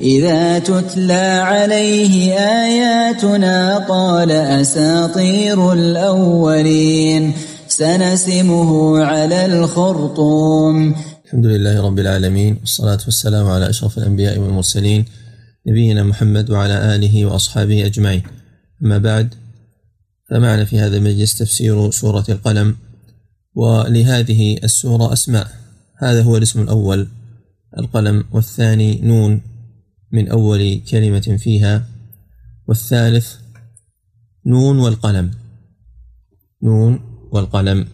إذا تتلى عليه آياتنا قال أساطير الأولين سنسمه على الخرطوم. الحمد لله رب العالمين والصلاة والسلام على أشرف الأنبياء والمرسلين نبينا محمد وعلى آله وأصحابه أجمعين. أما بعد فمعنا في هذا المجلس تفسير سورة القلم ولهذه السورة أسماء. هذا هو الاسم الأول القلم والثاني نون. من أول كلمة فيها والثالث نون والقلم. نون والقلم.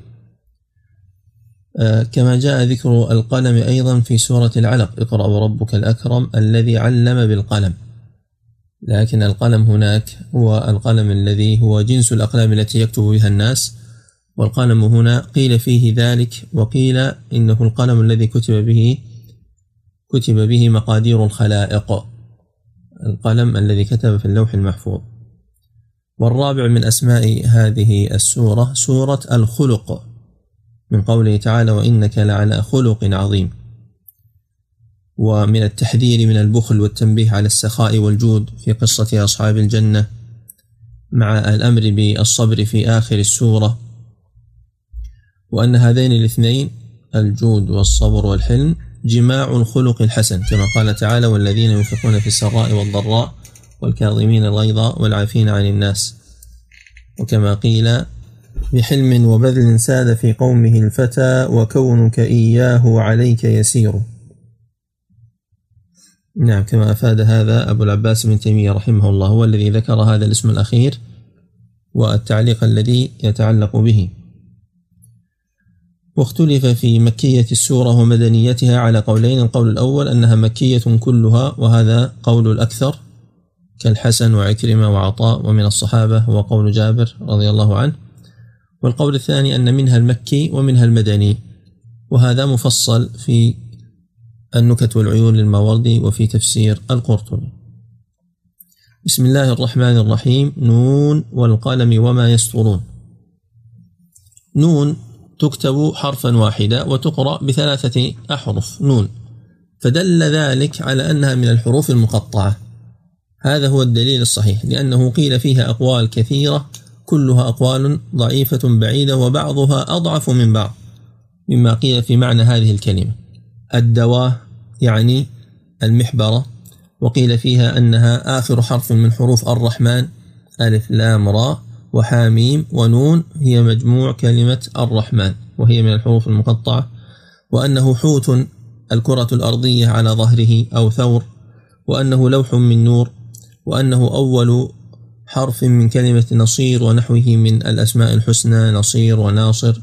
آه كما جاء ذكر القلم أيضا في سورة العلق. اقرأ وربك الأكرم الذي علم بالقلم. لكن القلم هناك هو القلم الذي هو جنس الأقلام التي يكتب بها الناس. والقلم هنا قيل فيه ذلك وقيل إنه القلم الذي كتب به كتب به مقادير الخلائق. القلم الذي كتب في اللوح المحفوظ. والرابع من أسماء هذه السورة سورة الخلق. من قوله تعالى وإنك لعلى خلق عظيم ومن التحذير من البخل والتنبيه على السخاء والجود في قصة أصحاب الجنة مع الأمر بالصبر في آخر السورة. وأن هذين الاثنين الجود والصبر والحلم جماع الخلق الحسن كما قال تعالى والذين ينفقون في السراء والضراء والكاظمين الغيظ والعافين عن الناس وكما قيل بحلم وبذل ساد في قومه الفتى وكونك إياه عليك يسير نعم كما أفاد هذا أبو العباس بن تيمية رحمه الله هو الذي ذكر هذا الاسم الأخير والتعليق الذي يتعلق به. واختلف في مكية السورة ومدنيتها على قولين. القول الأول أنها مكية كلها وهذا قول الأكثر كالحسن وعكرمة وعطاء ومن الصحابة هو قول جابر رضي الله عنه. والقول الثاني أن منها المكي ومنها المدني وهذا مفصل في النكت والعيون للماوردي وفي تفسير القرطبي. بسم الله الرحمن الرحيم. نون والقلم وما يسطرون. نون تكتب حرفا واحدا وتقرأ بثلاثة أحرف نون. فدل ذلك على أنها من الحروف المقطعة. هذا هو الدليل الصحيح لأنه قيل فيها أقوال كثيرة كلها أقوال ضعيفة بعيدة وبعضها أضعف من بعض مما قيل في معنى هذه الكلمة. الدواء يعني المحبرة وقيل فيها أنها آخر حرف من حروف الرحمن ألف لام راء. وحاميم ونون هي مجموع كلمة الرحمن وهي من الحروف المقطعة وأنه حوت الكرة الأرضية على ظهره أو ثور وأنه لوح من نور وأنه أول حرف من كلمة نصير ونحوه من الأسماء الحسنى نصير وناصر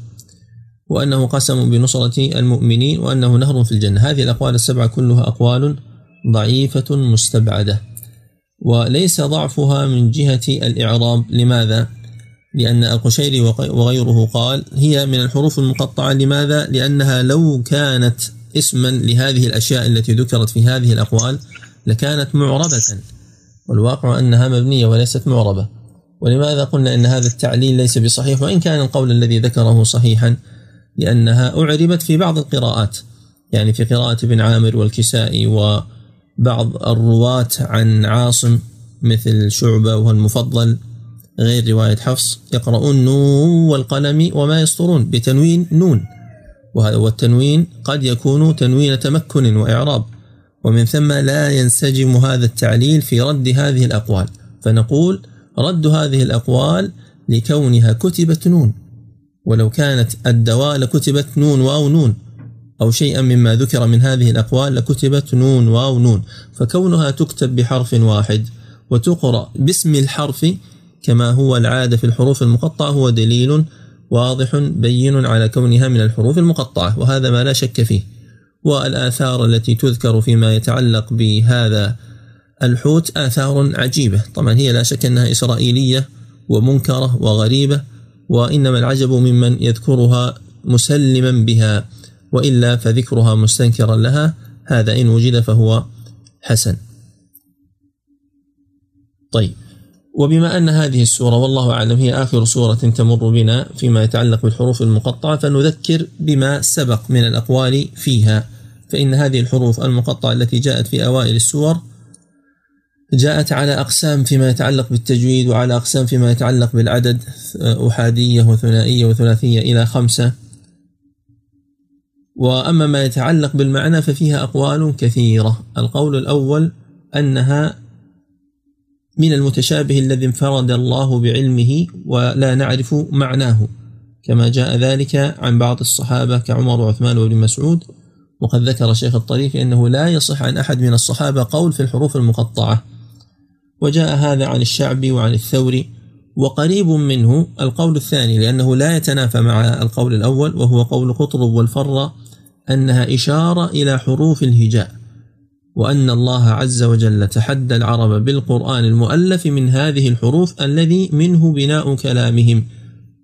وأنه قسم بنصرة المؤمنين وأنه نهر في الجنة هذه الأقوال السبعة كلها أقوال ضعيفة مستبعدة وليس ضعفها من جهة الإعراب لماذا؟ لأن القشيري وغيره قال هي من الحروف المقطعة. لماذا؟ لأنها لو كانت اسما لهذه الأشياء التي ذكرت في هذه الأقوال لكانت معربة والواقع أنها مبنية وليست معربة. ولماذا قلنا أن هذا التعليل ليس بصحيح؟ وإن كان القول الذي ذكره صحيحا لأنها أعربت في بعض القراءات يعني في قراءة ابن عامر والكسائي وبعض الرواة عن عاصم مثل شعبة والمفضل غير رواية حفص يقرؤون نون والقلم وما يسطرون بتنوين نون. وهذا والتنوين قد يكون تنوين تمكن وإعراب. ومن ثم لا ينسجم هذا التعليل في رد هذه الأقوال. فنقول رد هذه الأقوال لكونها كتبت نون. ولو كانت الدواة لكتبت نون واو نون أو شيئا مما ذكر من هذه الأقوال لكتبت نون واو نون. فكونها تكتب بحرف واحد وتقرأ باسم الحرف كما هو العادة في الحروف المقطعة هو دليل واضح بين على كونها من الحروف المقطعة وهذا ما لا شك فيه. والآثار التي تذكر فيما يتعلق بهذا الحوت آثار عجيبة. طبعا هي لا شك أنها إسرائيلية ومنكرة وغريبة وإنما العجب ممن يذكرها مسلما بها وإلا فذكرها مستنكرا لها هذا إن وجد فهو حسن. طيب. وبما أن هذه السورة والله أعلم هي آخر سورة تمر بنا فيما يتعلق بالحروف المقطعة فنذكر بما سبق من الأقوال فيها. فإن هذه الحروف المقطعة التي جاءت في أوائل السور جاءت على أقسام فيما يتعلق بالتجويد وعلى أقسام فيما يتعلق بالعدد أحادية وثنائية وثلاثية إلى خمسة. وأما ما يتعلق بالمعنى ففيها أقوال كثيرة. القول الأول أنها من المتشابه الذي انفرد الله بعلمه ولا نعرف معناه كما جاء ذلك عن بعض الصحابة كعمر وعثمان وابن مسعود وقد ذكر شيخ الطريف أنه لا يصح عن أحد من الصحابة قول في الحروف المقطعة. وجاء هذا عن الشعبي وعن الثوري وقريب منه القول الثاني لأنه لا يتنافى مع القول الأول وهو قول قطرب والفرة أنها إشارة إلى حروف الهجاء. وأن الله عز وجل تحدى العرب بالقرآن المؤلف من هذه الحروف الذي منه بناء كلامهم.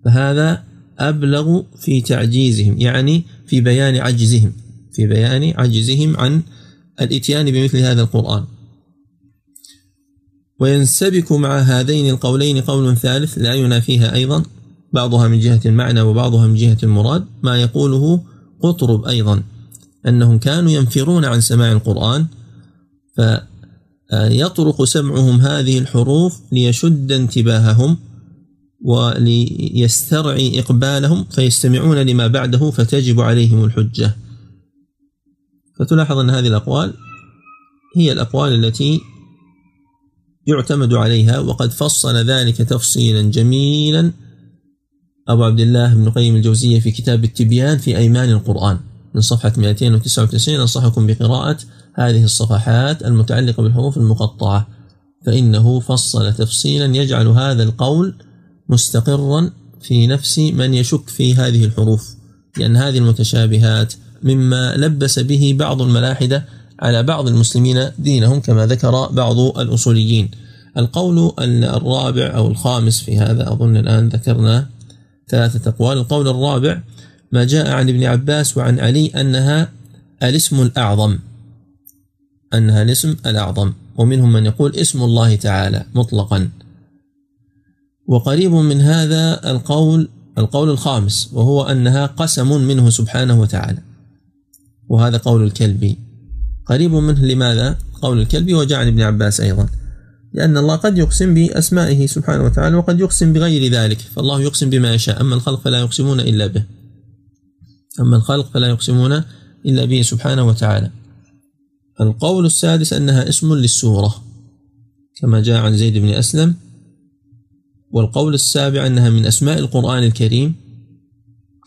فهذا أبلغ في تعجيزهم يعني في بيان عجزهم في بيان عجزهم عن الإتيان بمثل هذا القرآن. وينسبك مع هذين القولين قول ثالث لا ينافيها أيضا بعضها من جهة المعنى وبعضها من جهة المراد ما يقوله قطرب أيضا أنهم كانوا ينفرون عن سماع القرآن فيطرق سمعهم هذه الحروف ليشد انتباههم وليسترعي إقبالهم فيستمعون لما بعده فتجب عليهم الحجة. فتلاحظ أن هذه الأقوال هي الأقوال التي يعتمد عليها وقد فصل ذلك تفصيلا جميلا. أبو عبد الله بن قيم الجوزية في كتاب التبيان في أيمان القرآن. من صفحة 299 أنصحكم بقراءة هذه الصفحات المتعلقة بالحروف المقطعة فإنه فصل تفصيلا يجعل هذا القول مستقرا في نفس من يشك في هذه الحروف لأن هذه المتشابهات مما لبس به بعض الملاحدة على بعض المسلمين دينهم كما ذكر بعض الأصوليين. القول الرابع أو الخامس في هذا أظن الآن ذكرنا ثلاثة أقوال. القول الرابع ما جاء عن ابن عباس وعن علي أنها الاسم الأعظم. أنها الاسم الأعظم. ومنهم من يقول اسم الله تعالى مطلقا. وقريب من هذا القول القول الخامس وهو أنها قسم منه سبحانه وتعالى. وهذا قول الكلبي. قريب منه لماذا؟ قول الكلبي وجاء عن ابن عباس أيضا. لأن الله قد يقسم بأسمائه سبحانه وتعالى وقد يقسم بغير ذلك. فالله يقسم بما يشاء أما الخلق فلا يقسمون إلا به. أما الخلق فلا يقسمون إلا به سبحانه وتعالى. القول السادس أنها اسم للسورة كما جاء عن زيد بن أسلم. والقول السابع أنها من أسماء القرآن الكريم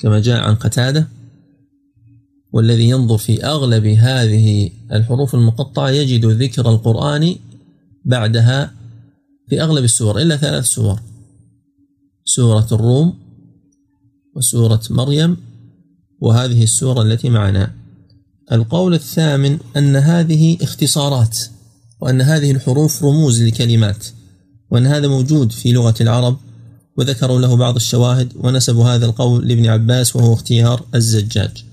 كما جاء عن قتادة. والذي ينظر في أغلب هذه الحروف المقطعة يجد ذكر القرآن بعدها في أغلب السور إلا ثلاث سور. سورة الروم وسورة مريم وهذه السورة التي معنا. القول الثامن أن هذه اختصارات وأن هذه الحروف رموز لكلمات وأن هذا موجود في لغة العرب وذكروا له بعض الشواهد ونسبوا هذا القول لابن عباس وهو اختيار الزجاج.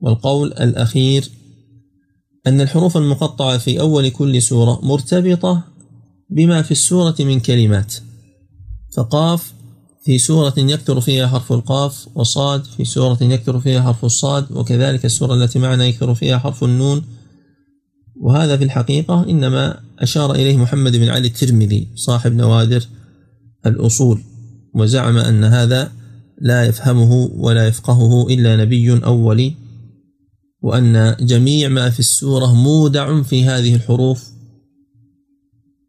والقول الأخير أن الحروف المقطعة في أول كل سورة مرتبطة بما في السورة من كلمات فقاف في سورة يكثر فيها حرف القاف وصاد في سورة يكثر فيها حرف الصاد وكذلك السورة التي معنا يكثر فيها حرف النون. وهذا في الحقيقة إنما أشار إليه محمد بن علي الترمذي صاحب نوادر الأصول. وزعم أن هذا لا يفهمه ولا يفقهه إلا نبي أولي وأن جميع ما في السورة مودع في هذه الحروف.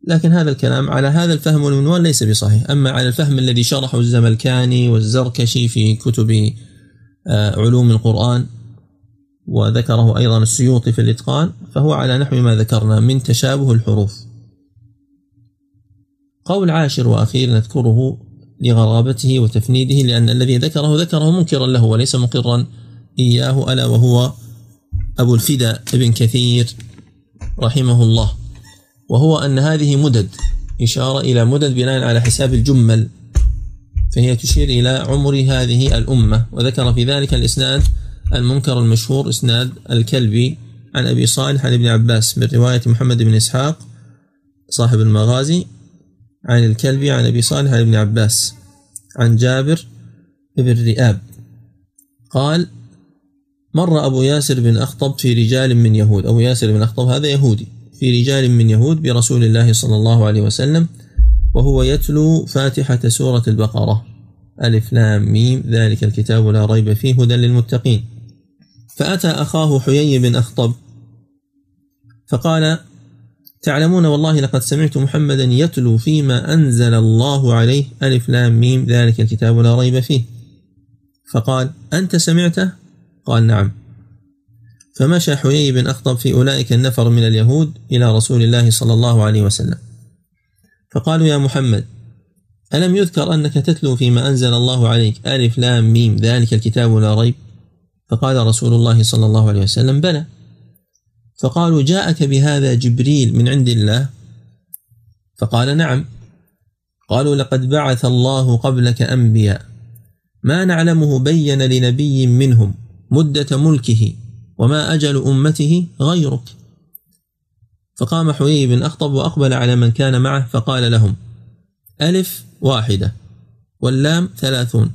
لكن هذا الكلام على هذا الفهم والمنوال ليس بصحيح. أما على الفهم الذي شرحه الزملكاني والزركشي في كتب آه، علوم القرآن وذكره أيضا السيوطي في الإتقان فهو على نحو ما ذكرنا من تشابه الحروف. قول عاشر وأخير نذكره لغرابته وتفنيده لأن الذي ذكره ذكره منكرا له وليس مقرا. إياه ألا وهو أبو الفدا ابن كثير رحمه الله. وهو أن هذه مدد إشارة إلى مدد بناء على حساب الجمل فهي تشير إلى عمر هذه الأمة. وذكر في ذلك الإسناد المنكر المشهور إسناد الكلبي عن أبي صالح عن ابن عباس من رواية محمد بن إسحاق صاحب المغازي عن الكلبي عن أبي صالح عن ابن عباس عن جابر بن رئاب. قال مر أبو ياسر بن أخطب في رجال من يهود. أبو ياسر بن أخطب هذا يهودي. في رجال من يهود برسول الله صلى الله عليه وسلم وهو يتلو فاتحة سورة البقرة. ألف لام ميم. ذلك الكتاب لا ريب فيه هدى للمتقين. فأتى أخاه حيي بن أخطب فقال تعلمون والله لقد سمعت محمدا يتلو فيما أنزل الله عليه. ألف لام ميم. ذلك الكتاب لا ريب فيه. فقال أنت سمعته؟ قال نعم. فمشى حيي بن أخطب في أولئك النفر من اليهود إلى رسول الله صلى الله عليه وسلم. فقالوا يا محمد ألم يذكر أنك تتلو فيما أنزل الله عليك ألف لام ميم ذلك الكتاب لا ريب؟ فقال رسول الله صلى الله عليه وسلم بلى. فقالوا جاءك بهذا جبريل من عند الله؟ فقال نعم. قالوا لقد بعث الله قبلك أنبياء. ما نعلمه بين لنبي منهم مدة ملكه. وما أجل أمته غيرك. فقام حيي بن أخطب وأقبل على من كان معه فقال لهم ألف واحدة واللام ثلاثون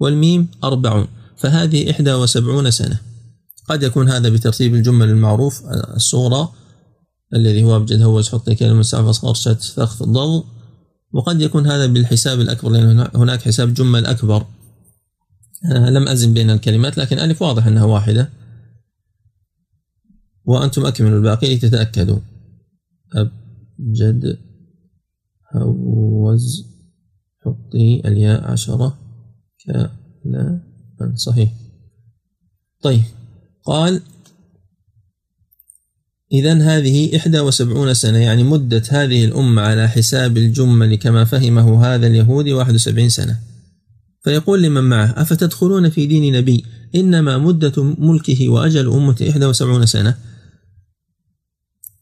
والميم أربعون فهذه إحدى وسبعون سنة. قد يكون هذا بترتيب الجمل المعروف الصورة الذي هو أبجد هوز حطي كلمن سعفص قرشت ثخذ ضظغ وقد يكون هذا بالحساب الأكبر لأن هناك حساب جمل أكبر. أنا لم أوازن بين الكلمات لكن ألف واضح أنها واحدة. وأنتم أكملوا الباقي لتتأكدوا. أبجد هوز حطي الياء عشرة كلا صحيح. طيب قال إذا هذه إحدى وسبعون سنة يعني مدة هذه الأمة على حساب الجمل كما فهمه هذا اليهودي واحد وسبعين سنة. فيقول لمن معه أفتدخلون في دين نبي؟ إنما مدة ملكه وأجل أمته إحدى وسبعون سنة.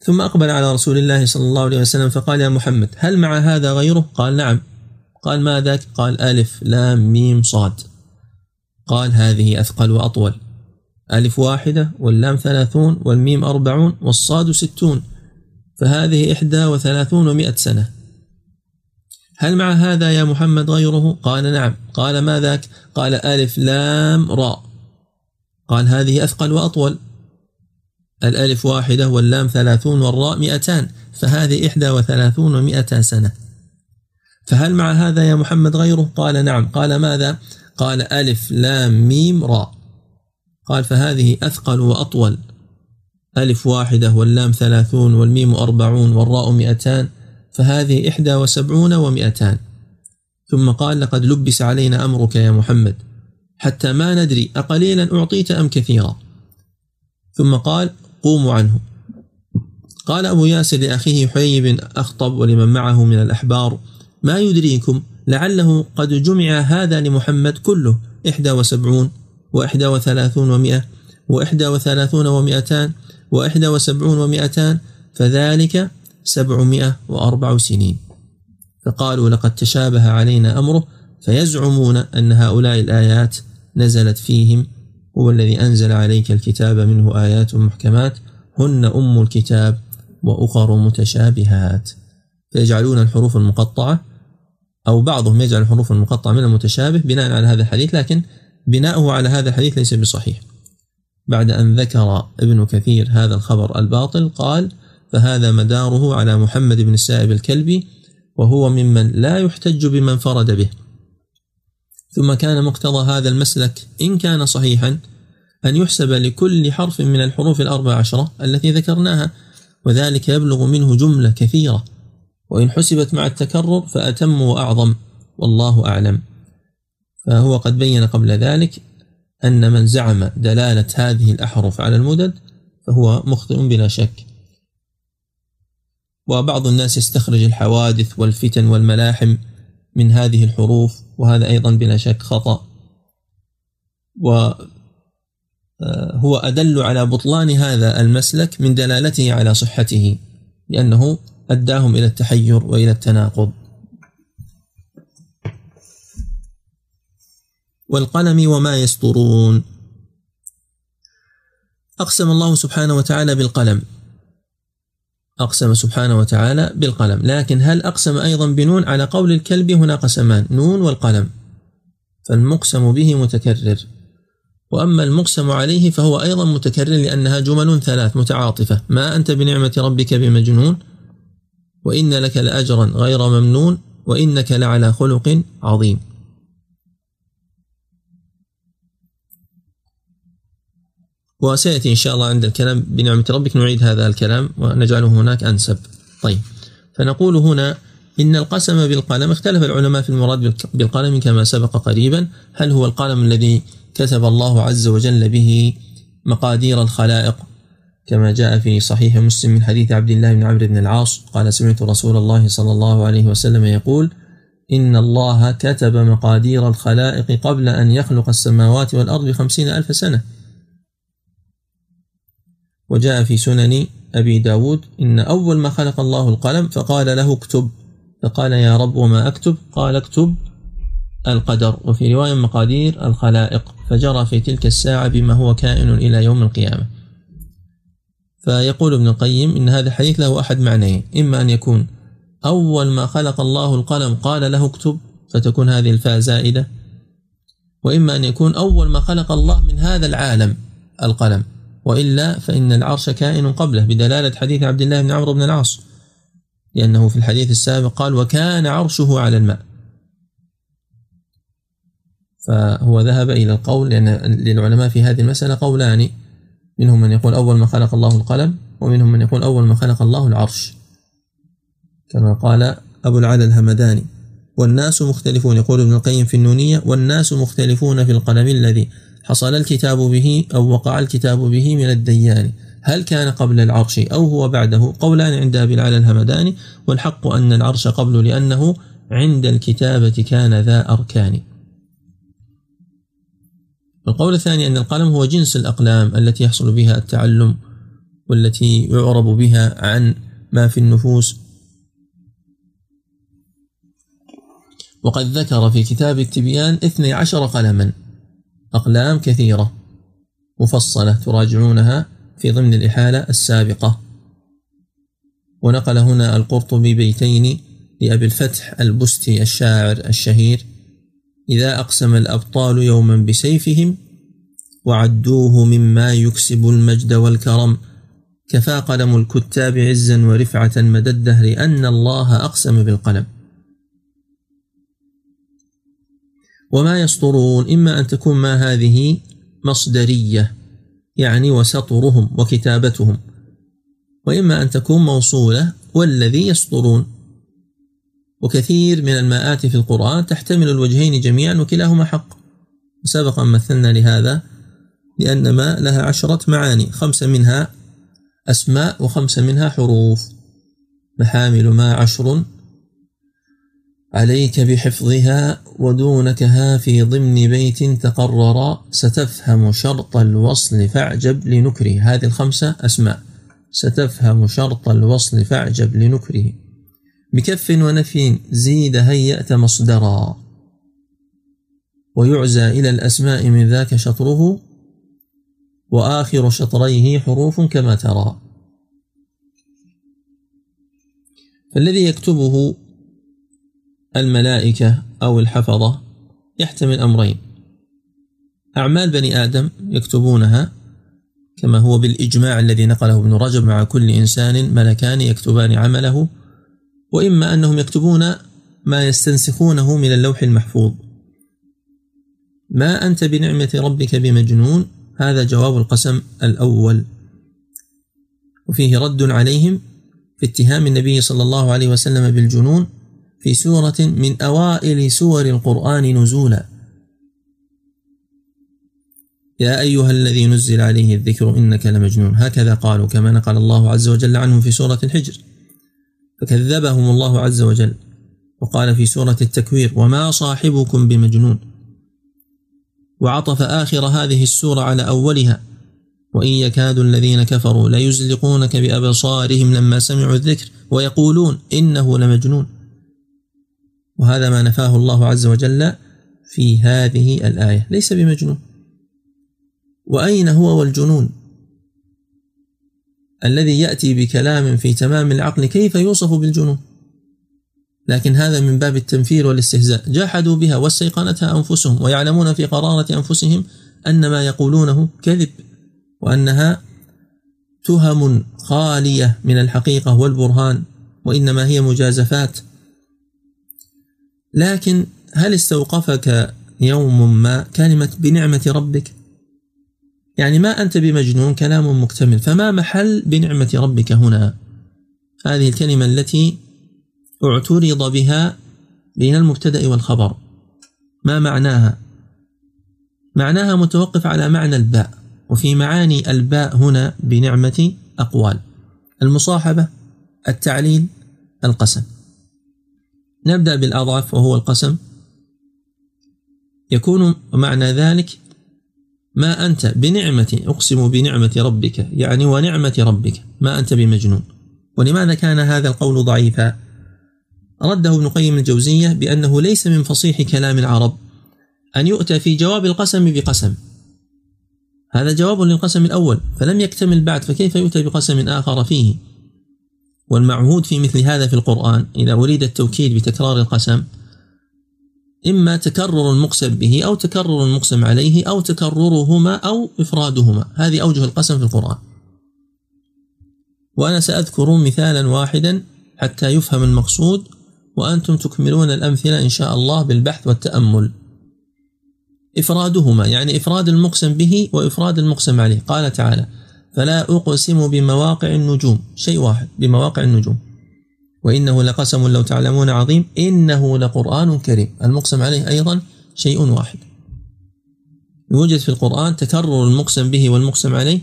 ثم أقبل على رسول الله صلى الله عليه وسلم فقال يا محمد هل مع هذا غيره؟ قال نعم قال ما ذاك؟ قال ألف لام ميم صاد قال هذه أثقل وأطول ألف واحدة واللام ثلاثون والميم أربعون والصاد ستون فهذه إحدى وثلاثون ومائة سنة هل مع هذا يا محمد غيره؟ قال نعم قال ما ذاك؟ قال ألف لام راء قال هذه أثقل وأطول الألف واحدة واللام ثلاثون والراء مئتان فهذه إحدى وثلاثون ومئة سنة. فهل مع هذا يا محمد غيره؟ قال نعم. قال ماذا؟ قال ألف لام ميم راء. قال فهذه أثقل وأطول. ألف واحدة واللام ثلاثون والميم أربعون والراء مئتان فهذه إحدى وسبعون ومئتان. ثم قال لقد لبس علينا أمرك يا محمد حتى ما ندري أقليلا أعطيت أم كثيرا. ثم قال قوموا عنه. قال أبو ياسر لأخيه حيي بن أخطب ولمن معه من الأحبار ما يدريكم لعله قد جمع هذا لمحمد كله إحدى وسبعون وإحدى وثلاثون ومئة وإحدى وثلاثون ومئتان وإحدى وسبعون ومئتان فذلك سبعمائة وأربع سنين. فقالوا لقد تشابه علينا أمره فيزعمون أن هؤلاء الآيات نزلت فيهم هو الذي أنزل عليك الكتاب منه آيات محكمات هن أم الكتاب وأخر متشابهات. فيجعلون الحروف المقطعة أو بعضهم يجعل الحروف المقطعة من المتشابه بناء على هذا الحديث لكن بناؤه على هذا الحديث ليس بصحيح. بعد أن ذكر ابن كثير هذا الخبر الباطل قال فهذا مداره على محمد بن السائب الكلبي وهو ممن لا يحتج بمن فرد به. ثم كان مقتضى هذا المسلك إن كان صحيحا أن يحسب لكل حرف من الحروف الأربع عشرة التي ذكرناها وذلك يبلغ منه جملة كثيرة. وإن حسبت مع التكرر فأتم وأعظم والله أعلم. فهو قد بين قبل ذلك أن من زعم دلالة هذه الأحرف على المدد فهو مخطئ بلا شك. وبعض الناس يستخرج الحوادث والفتن والملاحم من هذه الحروف وهذا أيضا بلا شك خطأ. وهو آه، أدل على بطلان هذا المسلك من دلالته على صحته لأنه أداهم إلى التحير وإلى التناقض. والقلم وما يسطرون. أقسم الله سبحانه وتعالى بالقلم. أقسم سبحانه وتعالى بالقلم. لكن هل أقسم أيضا بنون؟ على قول الكلب هنا قسمان نون والقلم. فالمقسم به متكرر. وأما المقسم عليه فهو أيضا متكرر لأنها جمل ثلاث متعاطفة. ما أنت بنعمة ربك بمجنون؟ وإن لك لأجرا غير ممنون وإنك لعلى خلق عظيم. وسيأتي إن شاء الله عند الكلام. بنعمة ربك نعيد هذا الكلام ونجعله هناك أنسب. طيب. فنقول هنا إن القسم بالقلم اختلف العلماء في المراد بالقلم كما سبق قريبا. هل هو القلم الذي كتب الله عز وجل به مقادير الخلائق؟ كما جاء في صحيح مسلم من حديث عبد الله بن عمرو بن العاص قال سمعت رسول الله صلى الله عليه وسلم يقول إن الله كتب مقادير الخلائق قبل أن يخلق السماوات والأرض بخمسين ألف سنة. وجاء في سنن أبي داود إن أول ما خلق الله القلم فقال له اكتب. فقال يا رب وما أكتب؟ قال اكتب القدر وفي رواية مقادير الخلائق فجرى في تلك الساعة بما هو كائن إلى يوم القيامة. فيقول ابن القيم إن هذا الحديث له أحد معنيين. إما أن يكون أول ما خلق الله القلم قال له اكتب فتكون هذه الفاء زائدة. وإما أن يكون أول ما خلق الله من هذا العالم القلم. وإلا فإن العرش كائن قبله بدلالة حديث عبد الله بن عمرو بن العاص. لأنه في الحديث السابق قال وكان عرشه على الماء. فهو ذهب إلى القول لأن للعلماء في هذه المسألة قولان. منهم من يقول أول ما خلق الله القلم ومنهم من يقول أول ما خلق الله العرش. كما قال أبو العلا الهمداني والناس مختلفون. يقول ابن القيم في النونية والناس مختلفون في القلم الذي حصل الكتاب به أو وقع الكتاب به من الديان. هل كان قبل العرش أو هو بعده؟ قولان عند أبي العلا الهمداني. والحق أن العرش قبل لأنه عند الكتابة كان ذا أركان. القول الثاني أن القلم هو جنس الأقلام التي يحصل بها التعلم والتي يعرب بها عن ما في النفوس. وقد ذكر في كتاب التبيان اثني عشر قلما. أقلام كثيرة مفصلة تراجعونها في ضمن الإحالة السابقة. ونقل هنا القرطبي بيتين لأبي الفتح البستي الشاعر الشهير إذا أقسم الأبطال يوما بسيفهم وعدوه مما يكسب المجد والكرم كفى قلم الكتاب عزا ورفعة مدى الدهر أن الله أقسم بالقلم. وما يسطرون إما أن تكون ما هذه مصدرية يعني وسطرهم وكتابتهم وإما أن تكون موصولة والذي يسطرون. وكثير من الماءات في القرآن تحتمل الوجهين جميعا وكلاهما حق. سبق أن مثلنا لهذا لأن ما لها عشرة معاني خمسة منها أسماء وخمسة منها حروف. محامل ما عشر عليك بحفظها ودونكها في ضمن بيت تقرر ستفهم شرط الوصل فاعجب لنكره. هذه الخمسة أسماء. ستفهم شرط الوصل فاعجب لنكره. بكف ونفي زيد هيأت مصدرا. ويعزى إلى الأسماء من ذاك شطره. وآخر شطريه حروف كما ترى. فالذي يكتبه الملائكة أو الحفظة يحتمل أمرين. أعمال بني آدم يكتبونها كما هو بالإجماع الذي نقله ابن رجب مع كل إنسان ملكان يكتبان عمله وإما أنهم يكتبون ما يستنسخونه من اللوح المحفوظ. ما أنت بنعمة ربك بمجنون؟ هذا جواب القسم الأول. وفيه رد عليهم في اتهام النبي صلى الله عليه وسلم بالجنون في سورة من أوائل سور القرآن نزولا. يا أيها الذي نزل عليه الذكر إنك لمجنون. هكذا قالوا كما نقل الله عز وجل عنهم في سورة الحجر. فكذبهم الله عز وجل. وقال في سورة التكوير وما صاحبكم بمجنون. وعطف آخر هذه السورة على أولها وإن يكاد الذين كفروا ليزلقونك بأبصارهم لما سمعوا الذكر ويقولون إنه لمجنون. وهذا ما نفاه الله عز وجل في هذه الآية. ليس بمجنون. وأين هو والجنون؟ الذي يأتي بكلام في تمام العقل كيف يوصف بالجنون؟ لكن هذا من باب التنفير والاستهزاء. جحدوا بها واستيقنتها أنفسهم ويعلمون في قرارة أنفسهم أن ما يقولونه كذب وأنها تهم خالية من الحقيقة والبرهان وإنما هي مجازفات لكن هل استوقفك يوم ما كلمة بنعمة ربك؟ يعني ما أنت بمجنون كلام مكتمل فما محل بنعمة ربك هنا؟ هذه الكلمة التي اعترض بها بين المبتدأ والخبر. ما معناها؟ معناها متوقف على معنى الباء وفي معاني الباء هنا بنعمة أقوال المصاحبة التعليل القسم. نبدأ بالأضعف وهو القسم. يكون معنى ذلك ما أنت بنعمة أقسم بنعمة ربك يعني ونعمة ربك ما أنت بمجنون. ولماذا كان هذا القول ضعيفا؟ رده ابن قيم الجوزية بأنه ليس من فصيح كلام العرب أن يؤتى في جواب القسم بقسم. هذا جواب للقسم الأول فلم يكتمل بعد فكيف يؤتى بقسم آخر فيه؟ والمعهود في مثل هذا في القرآن إذا أريد التوكيد بتكرار القسم إما تكرر المقسم به أو تكرر المقسم عليه أو تكررهما أو إفرادهما. هذه أوجه القسم في القرآن. وأنا سأذكر مثالا واحدا حتى يفهم المقصود وأنتم تكملون الأمثلة إن شاء الله بالبحث والتأمل. إفرادهما يعني إفراد المقسم به وإفراد المقسم عليه. قال تعالى فلا أقسم بمواقع النجوم. شيء واحد بمواقع النجوم. وإنه لقسم لو تعلمون عظيم. إنه لقرآن كريم. المقسم عليه أيضا شيء واحد. يوجد في القرآن تكرر المقسم به والمقسم عليه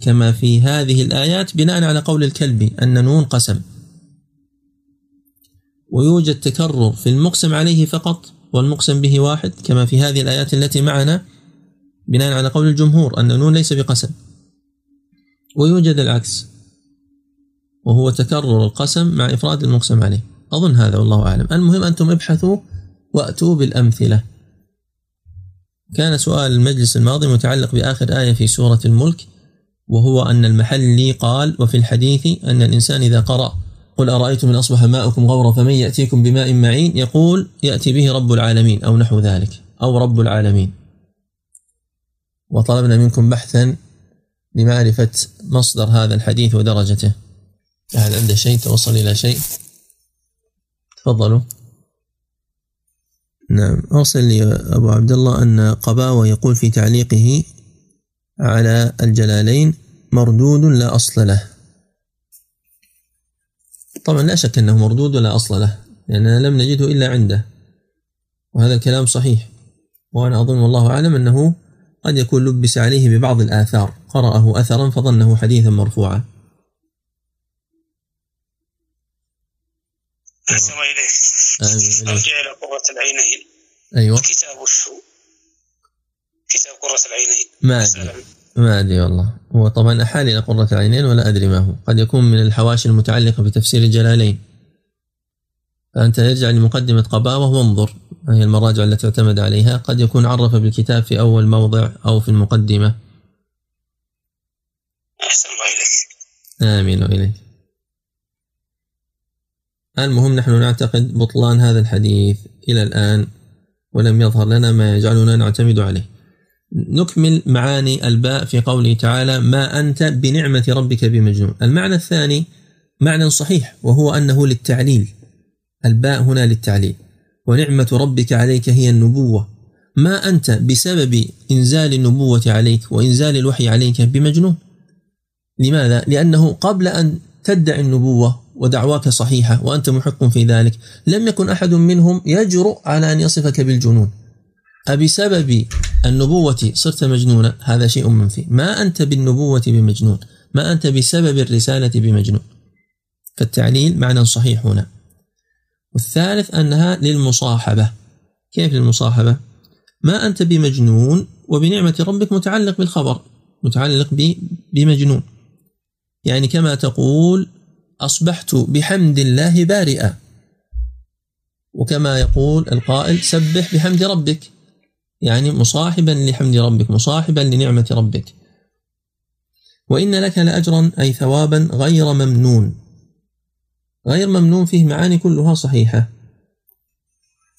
كما في هذه الآيات بناء على قول الكلبي أن نون قسم. ويوجد تكرر في المقسم عليه فقط والمقسم به واحد كما في هذه الآيات التي معنا. بناء على قول الجمهور أن نون ليس بقسم ويوجد العكس وهو تكرر القسم مع إفراد المقسم عليه. أظن هذا والله أعلم. المهم أنتم ابحثوا وأتوا بالأمثلة. كان سؤال المجلس الماضي متعلق بآخر آية في سورة الملك وهو أن المحلي قال وفي الحديث أن الإنسان إذا قرأ قل أرأيتم إن أصبح ماؤكم غورا فمن يأتيكم بماء معين؟ يقول يأتي به رب العالمين أو نحو ذلك أو رب العالمين. وطلبنا منكم بحثا لمعرفة مصدر هذا الحديث ودرجته. أحد عنده شيء توصل إلى شيء. تفضلوا. نعم. أرسل لي أبو عبد الله أن قباوة يقول في تعليقه على الجلالين مردود لا أصل له. طبعا لا شك أنه مردود ولا أصل له لأننا لم نجده إلا عنده. وهذا الكلام صحيح. وأنا أظن والله أعلم أنه قد يكون لبس عليه ببعض الآثار. قرأه أثرا فظنه حديثا مرفوعا. أحسن إليك. أرجع إلى قرة العينين. أيوة. كتاب وشو كتاب قرة العينين. ما أدري. ما أدري والله. هو طبعا أحال إلى قرة العينين ولا أدري ما هو. قد يكون من الحواشي المتعلقة بتفسير الجلالين. فأنت ارجع لمقدمة قباوة وانظر هي المراجع التي اعتمد عليها. قد يكون عرف بالكتاب في أول موضع أو في المقدمة. أحسن الله إليك. آمين وإليك. المهم نحن نعتقد بطلان هذا الحديث إلى الآن ولم يظهر لنا ما يجعلنا نعتمد عليه. نكمل معاني الباء في قوله تعالى ما أنت بنعمة ربك بمجنون المعنى الثاني معنى صحيح وهو أنه للتعليل. الباء هنا للتعليل. ونعمة ربك عليك هي النبوة. ما أنت بسبب إنزال النبوة عليك وإنزال الوحي عليك بمجنون؟ لماذا؟ لأنه قبل أن تدعي النبوة ودعواك صحيحة وأنت محق في ذلك لم يكن أحد منهم يجرؤ على أن يصفك بالجنون. أبسبب النبوة صرت مجنونا؟ هذا شيء منفي. ما أنت بالنبوة بمجنون؟ ما أنت بسبب الرسالة بمجنون؟ فالتعليل معنى صحيح هنا. والثالث أنها للمصاحبة. كيف للمصاحبة؟ ما أنت بمجنون وبنعمة ربك متعلق بالخبر متعلق بمجنون. يعني كما تقول أصبحت بحمد الله بارئا. وكما يقول القائل سبح بحمد ربك. يعني مصاحبا لحمد ربك مصاحبا لنعمة ربك. وإن لك لأجرا أي ثوابا غير ممنون. غير ممنون فيه معاني كلها صحيحة.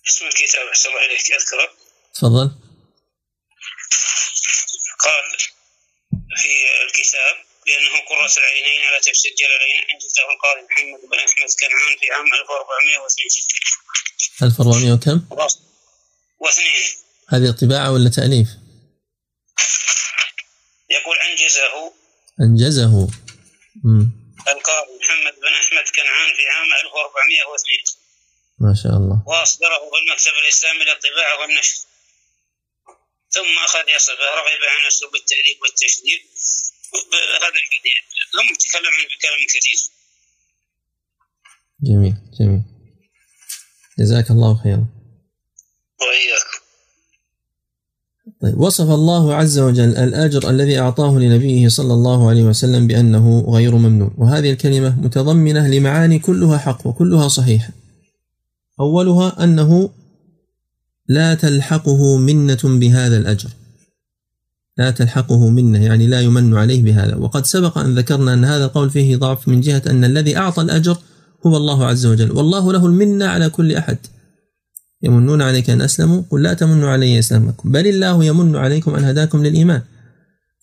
اسم الكتاب أحسن الله إليك أذكره. تفضل. قال في الكتاب لأنه قرة العينين على تفسير جلالين أنجزه القاضي محمد بن أحمد كنعان في عام 1402 1400 وكم؟ واثنين. هذه طباعة ولا تأليف؟ يقول أنجزه. أنجزه. مم. القاضي محمد بن أحمد كنعان في عام 1402 ما شاء الله. وأصدره في المكتب الإسلامي للطباعة والنشر. ثم أخذ يصف رغب عن أسلوب التأليف والتشديد. هذا الحديث هم يتكلم عنه بكلام كثير. جميل جميل. جزاك الله خيرا. وإياكم. طيب. وصف الله عز وجل الأجر الذي أعطاه لنبيه صلى الله عليه وسلم بأنه غير ممنون وهذه الكلمة متضمنة لمعاني كلها حق وكلها صحيحة أولها أنه لا تلحقه منة بهذا الأجر. لا تلحقه منة يعني لا يمن عليه بهذا. وقد سبق أن ذكرنا أن هذا القول فيه ضعف من جهة أن الذي أعطى الأجر هو الله عز وجل. والله له المنة على كل أحد. يمنون عليك أن أسلموا؟ قل لا تمنوا علي إسلامكم. بل الله يمن عليكم أن هداكم للإيمان.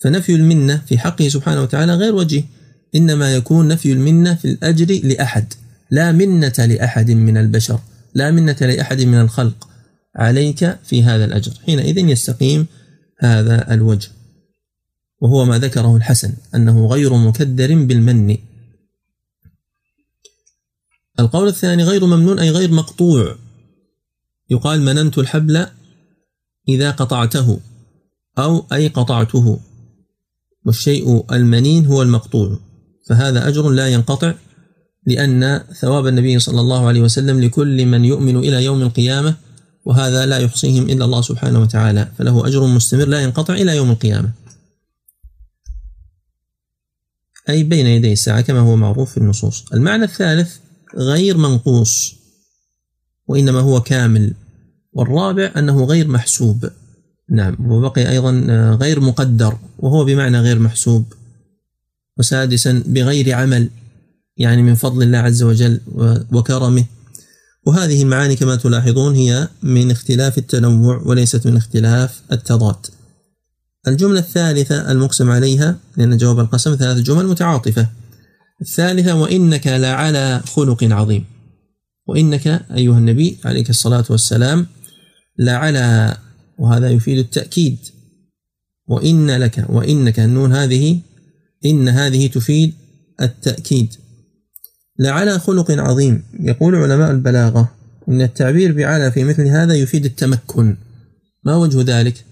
فنفي المنة في حقه سبحانه وتعالى غير وجه إنما يكون نفي المنة في الأجر لأحد. لا منة لأحد من البشر. لا منة لأحد من الخلق. عليك في هذا الأجر. حينئذ يستقيم هذا الوجه. وهو ما ذكره الحسن أنه غير مكدر بالمن. القول الثاني غير ممنون أي غير مقطوع. يقال مننت الحبل إذا قطعته أو أي قطعته والشيء المنين هو المقطوع فهذا أجر لا ينقطع لأن ثواب النبي صلى الله عليه وسلم لكل من يؤمن إلى يوم القيامة وهذا لا يحصيهم إلا الله سبحانه وتعالى فله أجر مستمر لا ينقطع إلى يوم القيامة. أي بين يدي الساعة كما هو معروف في النصوص. المعنى الثالث غير منقوص. وإنما هو كامل. والرابع أنه غير محسوب. نعم وبقي أيضا آه، غير مقدر وهو بمعنى غير محسوب. وسادسا بغير عمل يعني من فضل الله عز وجل وكرمه. وهذه المعاني كما تلاحظون هي من اختلاف التنوع وليست من اختلاف التضاد. الجملة الثالثة المقسم عليها لأن جواب القسم ثلاث جمل متعاطفة. الثالثة وإنك لعلى خلق عظيم. وإنك أيها النبي عليك الصلاة والسلام لعلى وهذا يفيد التأكيد. وإن لك وإنك النون هذه إن هذه تفيد التأكيد. لعلى خلق عظيم. يقول علماء البلاغة إن التعبير بعلى في مثل هذا يفيد التمكن. ما وجه ذلك؟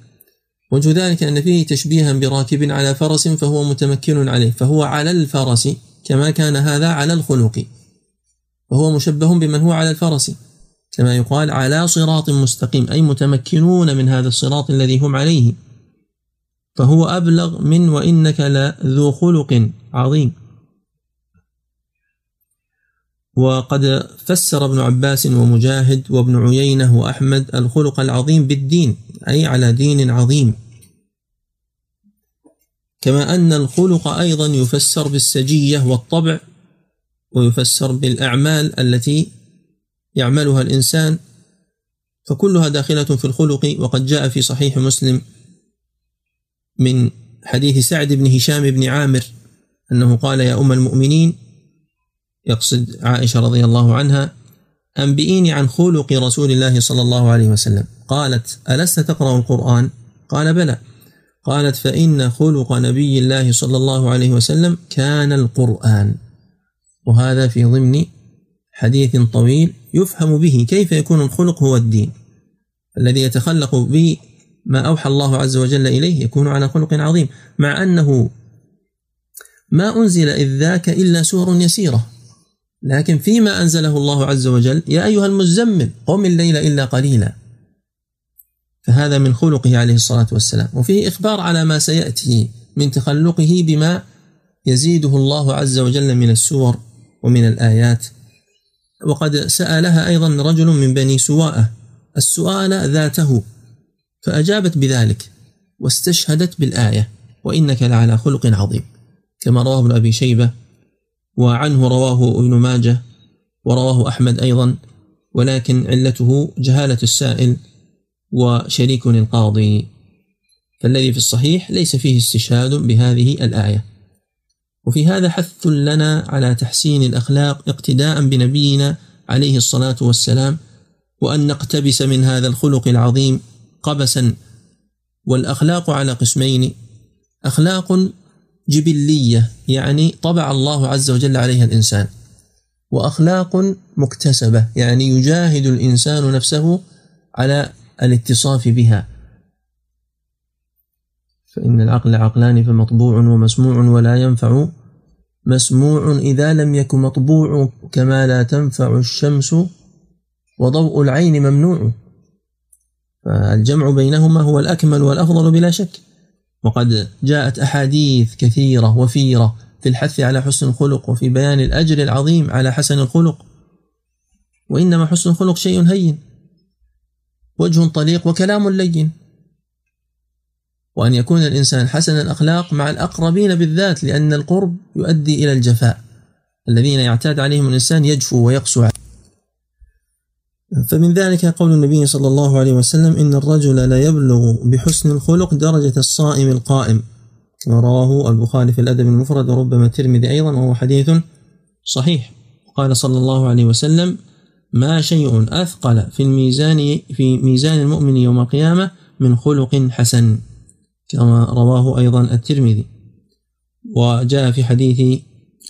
وجه ذلك أن فيه تشبيها براكب على فرس فهو متمكن عليه فهو على الفرس كما كان هذا على الخلق. فهو مشبه بمن هو على الفرس كما يقال على صراط مستقيم أي متمكنون من هذا الصراط الذي هم عليه. فهو أبلغ من وإنك لذو خلق عظيم. وقد فسر ابن عباس ومجاهد وابن عيينة وأحمد الخلق العظيم بالدين أي على دين عظيم. كما أن الخلق أيضا يفسر بالسجية والطبع ويفسر بالأعمال التي يعملها الإنسان فكلها داخلة في الخلق وقد جاء في صحيح مسلم من حديث سعد بن هشام بن عامر أنه قال يا أم المؤمنين يقصد عائشة رضي الله عنها أنبئيني عن خلق رسول الله صلى الله عليه وسلم. قالت ألست تقرأ القرآن؟ قال بلى. قالت فإن خلق نبي الله صلى الله عليه وسلم كان القرآن. وهذا في ضمن حديث طويل يفهم به كيف يكون الخلق هو الدين. الذي يتخلق بما أوحى الله عز وجل إليه يكون على خلق عظيم مع أنه ما أنزل إذ ذاك إلا سور يسيرة. لكن فيما أنزله الله عز وجل يا أيها المزمل قم الليل إلا قليلا. فهذا من خلقه عليه الصلاة والسلام. وفيه إخبار على ما سيأتي من تخلقه بما يزيده الله عز وجل من السور ومن الآيات. وقد سألها أيضا رجل من بني سواءة. السؤال ذاته. فأجابت بذلك واستشهدت بالآية. وإنك لعلى خلق عظيم. كما رواه ابن أبي شيبة. وعنه رواه ابن ماجه. ورواه أحمد أيضا. ولكن علته جهالة السائل وشريك القاضي. فالذي في الصحيح ليس فيه استشهاد بهذه الآية. وفي هذا حث لنا على تحسين الأخلاق اقتداء بنبينا عليه الصلاة والسلام وأن نقتبس من هذا الخلق العظيم قبسا. والأخلاق على قسمين أخلاق جبلية يعني طبع الله عز وجل عليها الإنسان وأخلاق مكتسبة يعني يجاهد الإنسان نفسه على الاتصاف بها. فإن العقل عقلان فمطبوع ومسموع ولا ينفع مسموع إذا لم يكن مطبوع كما لا تنفع الشمس وضوء العين ممنوع. فالجمع بينهما هو الأكمل والأفضل بلا شك. وقد جاءت أحاديث كثيرة وفيرة في الحث على حسن الخلق وفي بيان الأجر العظيم على حسن الخلق. وإنما حسن الخلق شيء هين وجه طليق وكلام لين. وأن يكون الإنسان حسن الأخلاق مع الأقربين بالذات لأن القرب يؤدي إلى الجفاء. الذين يعتاد عليهم الإنسان يجفو ويقسو. فمن ذلك قول النبي صلى الله عليه وسلم إن الرجل لا يبلغ بحسن الخلق درجة الصائم القائم. كما رواه البخاري في الأدب المفرد وربما الترمذي أيضا وهو حديث صحيح. قال صلى الله عليه وسلم ما شيء أثقل في الميزان في ميزان المؤمن يوم القيامة من خلق حسن. كما رواه أيضا الترمذي. وجاء في حديث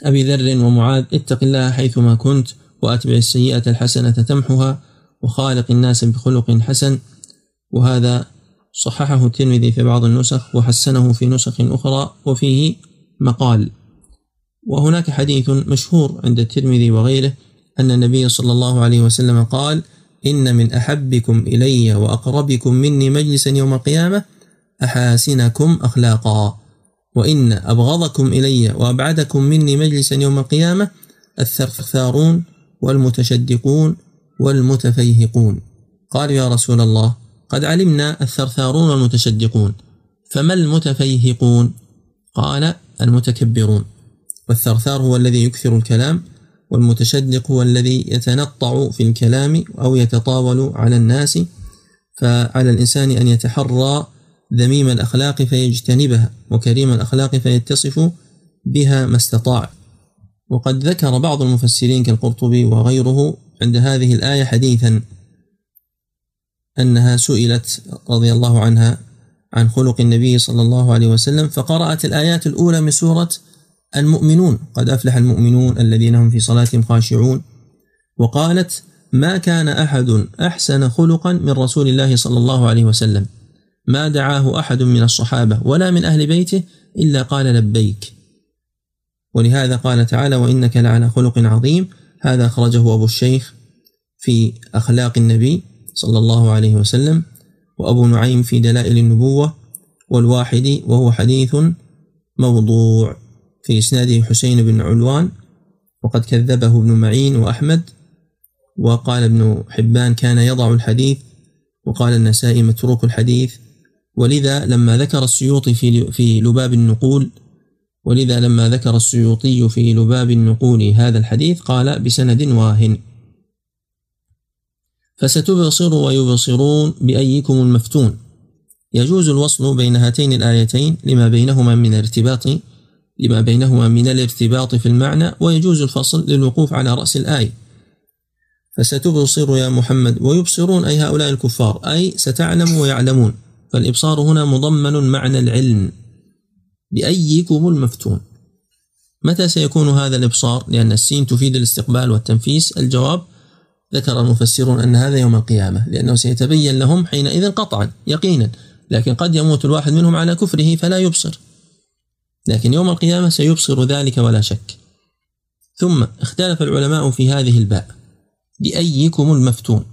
أبي ذر ومعاذ اتق الله حيثما كنت وأتبع السيئة الحسنة تمحها وخالق الناس بخلق حسن. وهذا صححه الترمذي في بعض النسخ وحسنه في نسخ أخرى وفيه مقال. وهناك حديث مشهور عند الترمذي وغيره أن النبي صلى الله عليه وسلم قال إن من أحبكم إلي وأقربكم مني مجلسا يوم القيامة أحاسنكم أخلاقا. وإن أبغضكم إلي وأبعدكم مني مجلسا يوم القيامة الثرثارون والمتشدقون والمتفيهقون. قالوا يا رسول الله قد علمنا الثرثارون والمتشدقون فما المتفيهقون؟ قال المتكبرون. والثرثار هو الذي يكثر الكلام والمتشدق هو الذي يتنطع في الكلام أو يتطاول على الناس فعلى الإنسان أن يتحرى ذميم الأخلاق فيجتنبها وكريم الأخلاق فيتصف بها ما استطاع. وقد ذكر بعض المفسرين كالقرطبي وغيره عند هذه الآية حديثا أنها سئلت رضي الله عنها عن خلق النبي صلى الله عليه وسلم فقرأت الآيات الأولى من سورة المؤمنون. قد أفلح المؤمنون الذين هم في صلاتهم خاشعون. وقالت ما كان أحد أحسن خلقا من رسول الله صلى الله عليه وسلم. ما دعاه أحد من الصحابة ولا من أهل بيته إلا قال لبيك. ولهذا قال تعالى وإنك لعلى خلق عظيم. هذا أخرجه أبو الشيخ في أخلاق النبي صلى الله عليه وسلم وأبو نعيم في دلائل النبوة والواحد وهو حديث موضوع في إسناده حسين بن علوان وقد كذبه ابن معين وأحمد وقال ابن حبان كان يضع الحديث وقال النسائي متروك الحديث ولذا لما ذكر السيوطي في في لباب النقول ولذا لما ذكر السيوطي في لباب النقول هذا الحديث قال بسند واهن. فستبصر ويبصرون بأيكم المفتون. يجوز الوصل بين هاتين الآيتين لما بينهما من الارتباط لما بينهما من الارتباط في المعنى ويجوز الفصل للوقوف على رأس الآية. فستبصر يا محمد ويبصرون أي هؤلاء الكفار أي ستعلم ويعلمون. فالإبصار هنا مضمن معنى العلم بأيكم المفتون. متى سيكون هذا الإبصار؟ لأن السين تفيد الاستقبال والتنفيس. الجواب ذكر المفسرون أن هذا يوم القيامة لأنه سيتبين لهم حينئذ قطعا يقينا. لكن قد يموت الواحد منهم على كفره فلا يبصر. لكن يوم القيامة سيبصر ذلك ولا شك. ثم اختلف العلماء في هذه الباء بأيكم المفتون.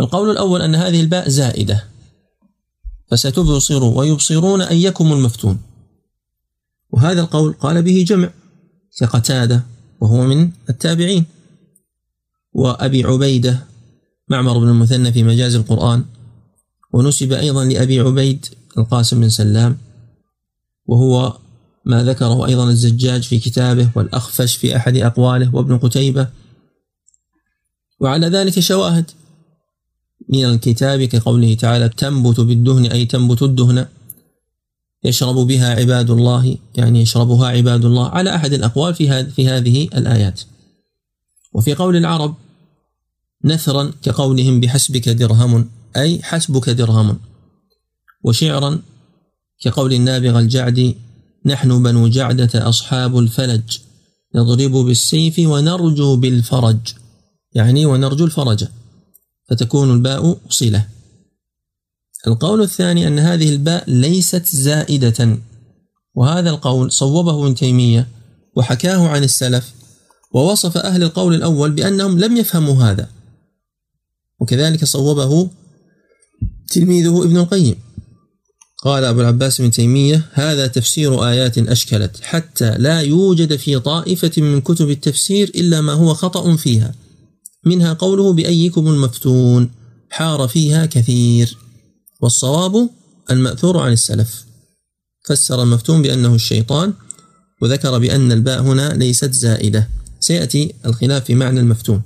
القول الأول أن هذه الباء زائدة. فستبصر ويبصرون أيكم المفتون. وهذا القول قال به جمع كقتادة وهو من التابعين. وأبي عبيدة معمر بن المثنى في مجاز القرآن. ونسب أيضا لأبي عبيد القاسم بن سلام. وهو ما ذكره أيضا الزجاج في كتابه والأخفش في أحد أقواله وابن قتيبة. وعلى ذلك شواهد. من الكتاب كقوله تعالى تنبت بالدهن أي تنبت الدهن يشرب بها عباد الله يعني يشربها عباد الله على أحد الأقوال في, في هذه الآيات. وفي قول العرب نثرا كقولهم بحسبك درهم أي حسبك درهم. وشعرا كقول النابغة الجعدي نحن بنو جعدة أصحاب الفلج نضرب بالسيف ونرجو بالفرج. يعني ونرجو الفرج. فتكون الباء صلة. القول الثاني أن هذه الباء ليست زائدة وهذا القول صوبه ابن تيمية وحكاه عن السلف ووصف أهل القول الأول بأنهم لم يفهموا هذا. وكذلك صوبه تلميذه ابن القيم. قال أبو العباس بن تيمية هذا تفسير آيات أشكلت حتى لا يوجد في طائفة من كتب التفسير إلا ما هو خطأ فيها. منها قوله بأيكم المفتون حار فيها كثير. والصواب المأثور عن السلف. فسر المفتون بأنه الشيطان وذكر بأن الباء هنا ليست زائدة. سيأتي الخلاف في معنى المفتون.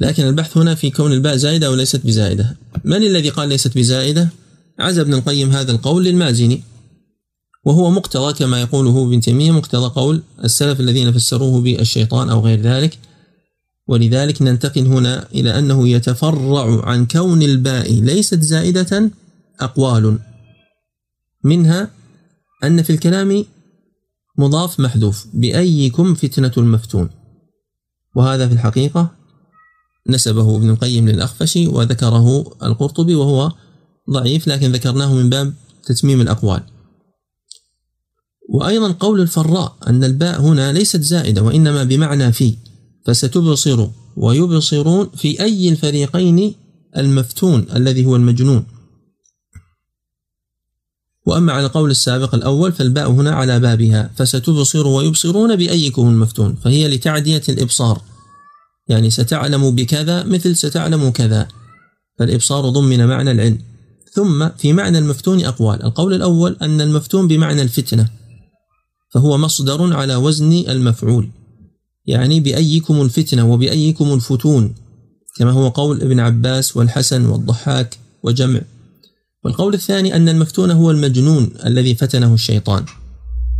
لكن البحث هنا في كون الباء زائدة أو ليست بزائدة. من الذي قال ليست بزائدة؟ عزى ابن القيم هذا القول للمازني وهو مقتضى كما يقوله ابن تيمية مقتضى قول السلف الذين فسروه بالشيطان أو غير ذلك. ولذلك ننتقل هنا إلى أنه يتفرع عن كون الباء ليست زائدة أقوال. منها أن في الكلام مضاف محذوف بأيكم فتنة المفتون. وهذا في الحقيقة نسبه ابن القيم للأخفشي وذكره القرطبي وهو ضعيف لكن ذكرناه من باب تتميم الأقوال. وأيضا قول الفراء أن الباء هنا ليست زائدة وإنما بمعنى في. فستبصر ويبصرون في أي الفريقين المفتون الذي هو المجنون. وأما على القول السابق الأول فالباء هنا على بابها فستبصر ويبصرون بأيكم المفتون فهي لتعدية الإبصار. يعني ستعلم بكذا مثل ستعلم كذا. فالإبصار ضمن معنى العلم. ثم في معنى المفتون أقوال. القول الأول أن المفتون بمعنى الفتنة فهو مصدر على وزن المفعول. يعني بأيكم الفتنة وبأيكم الفتون كما هو قول ابن عباس والحسن والضحاك وجمع. والقول الثاني أن المفتون هو المجنون الذي فتنه الشيطان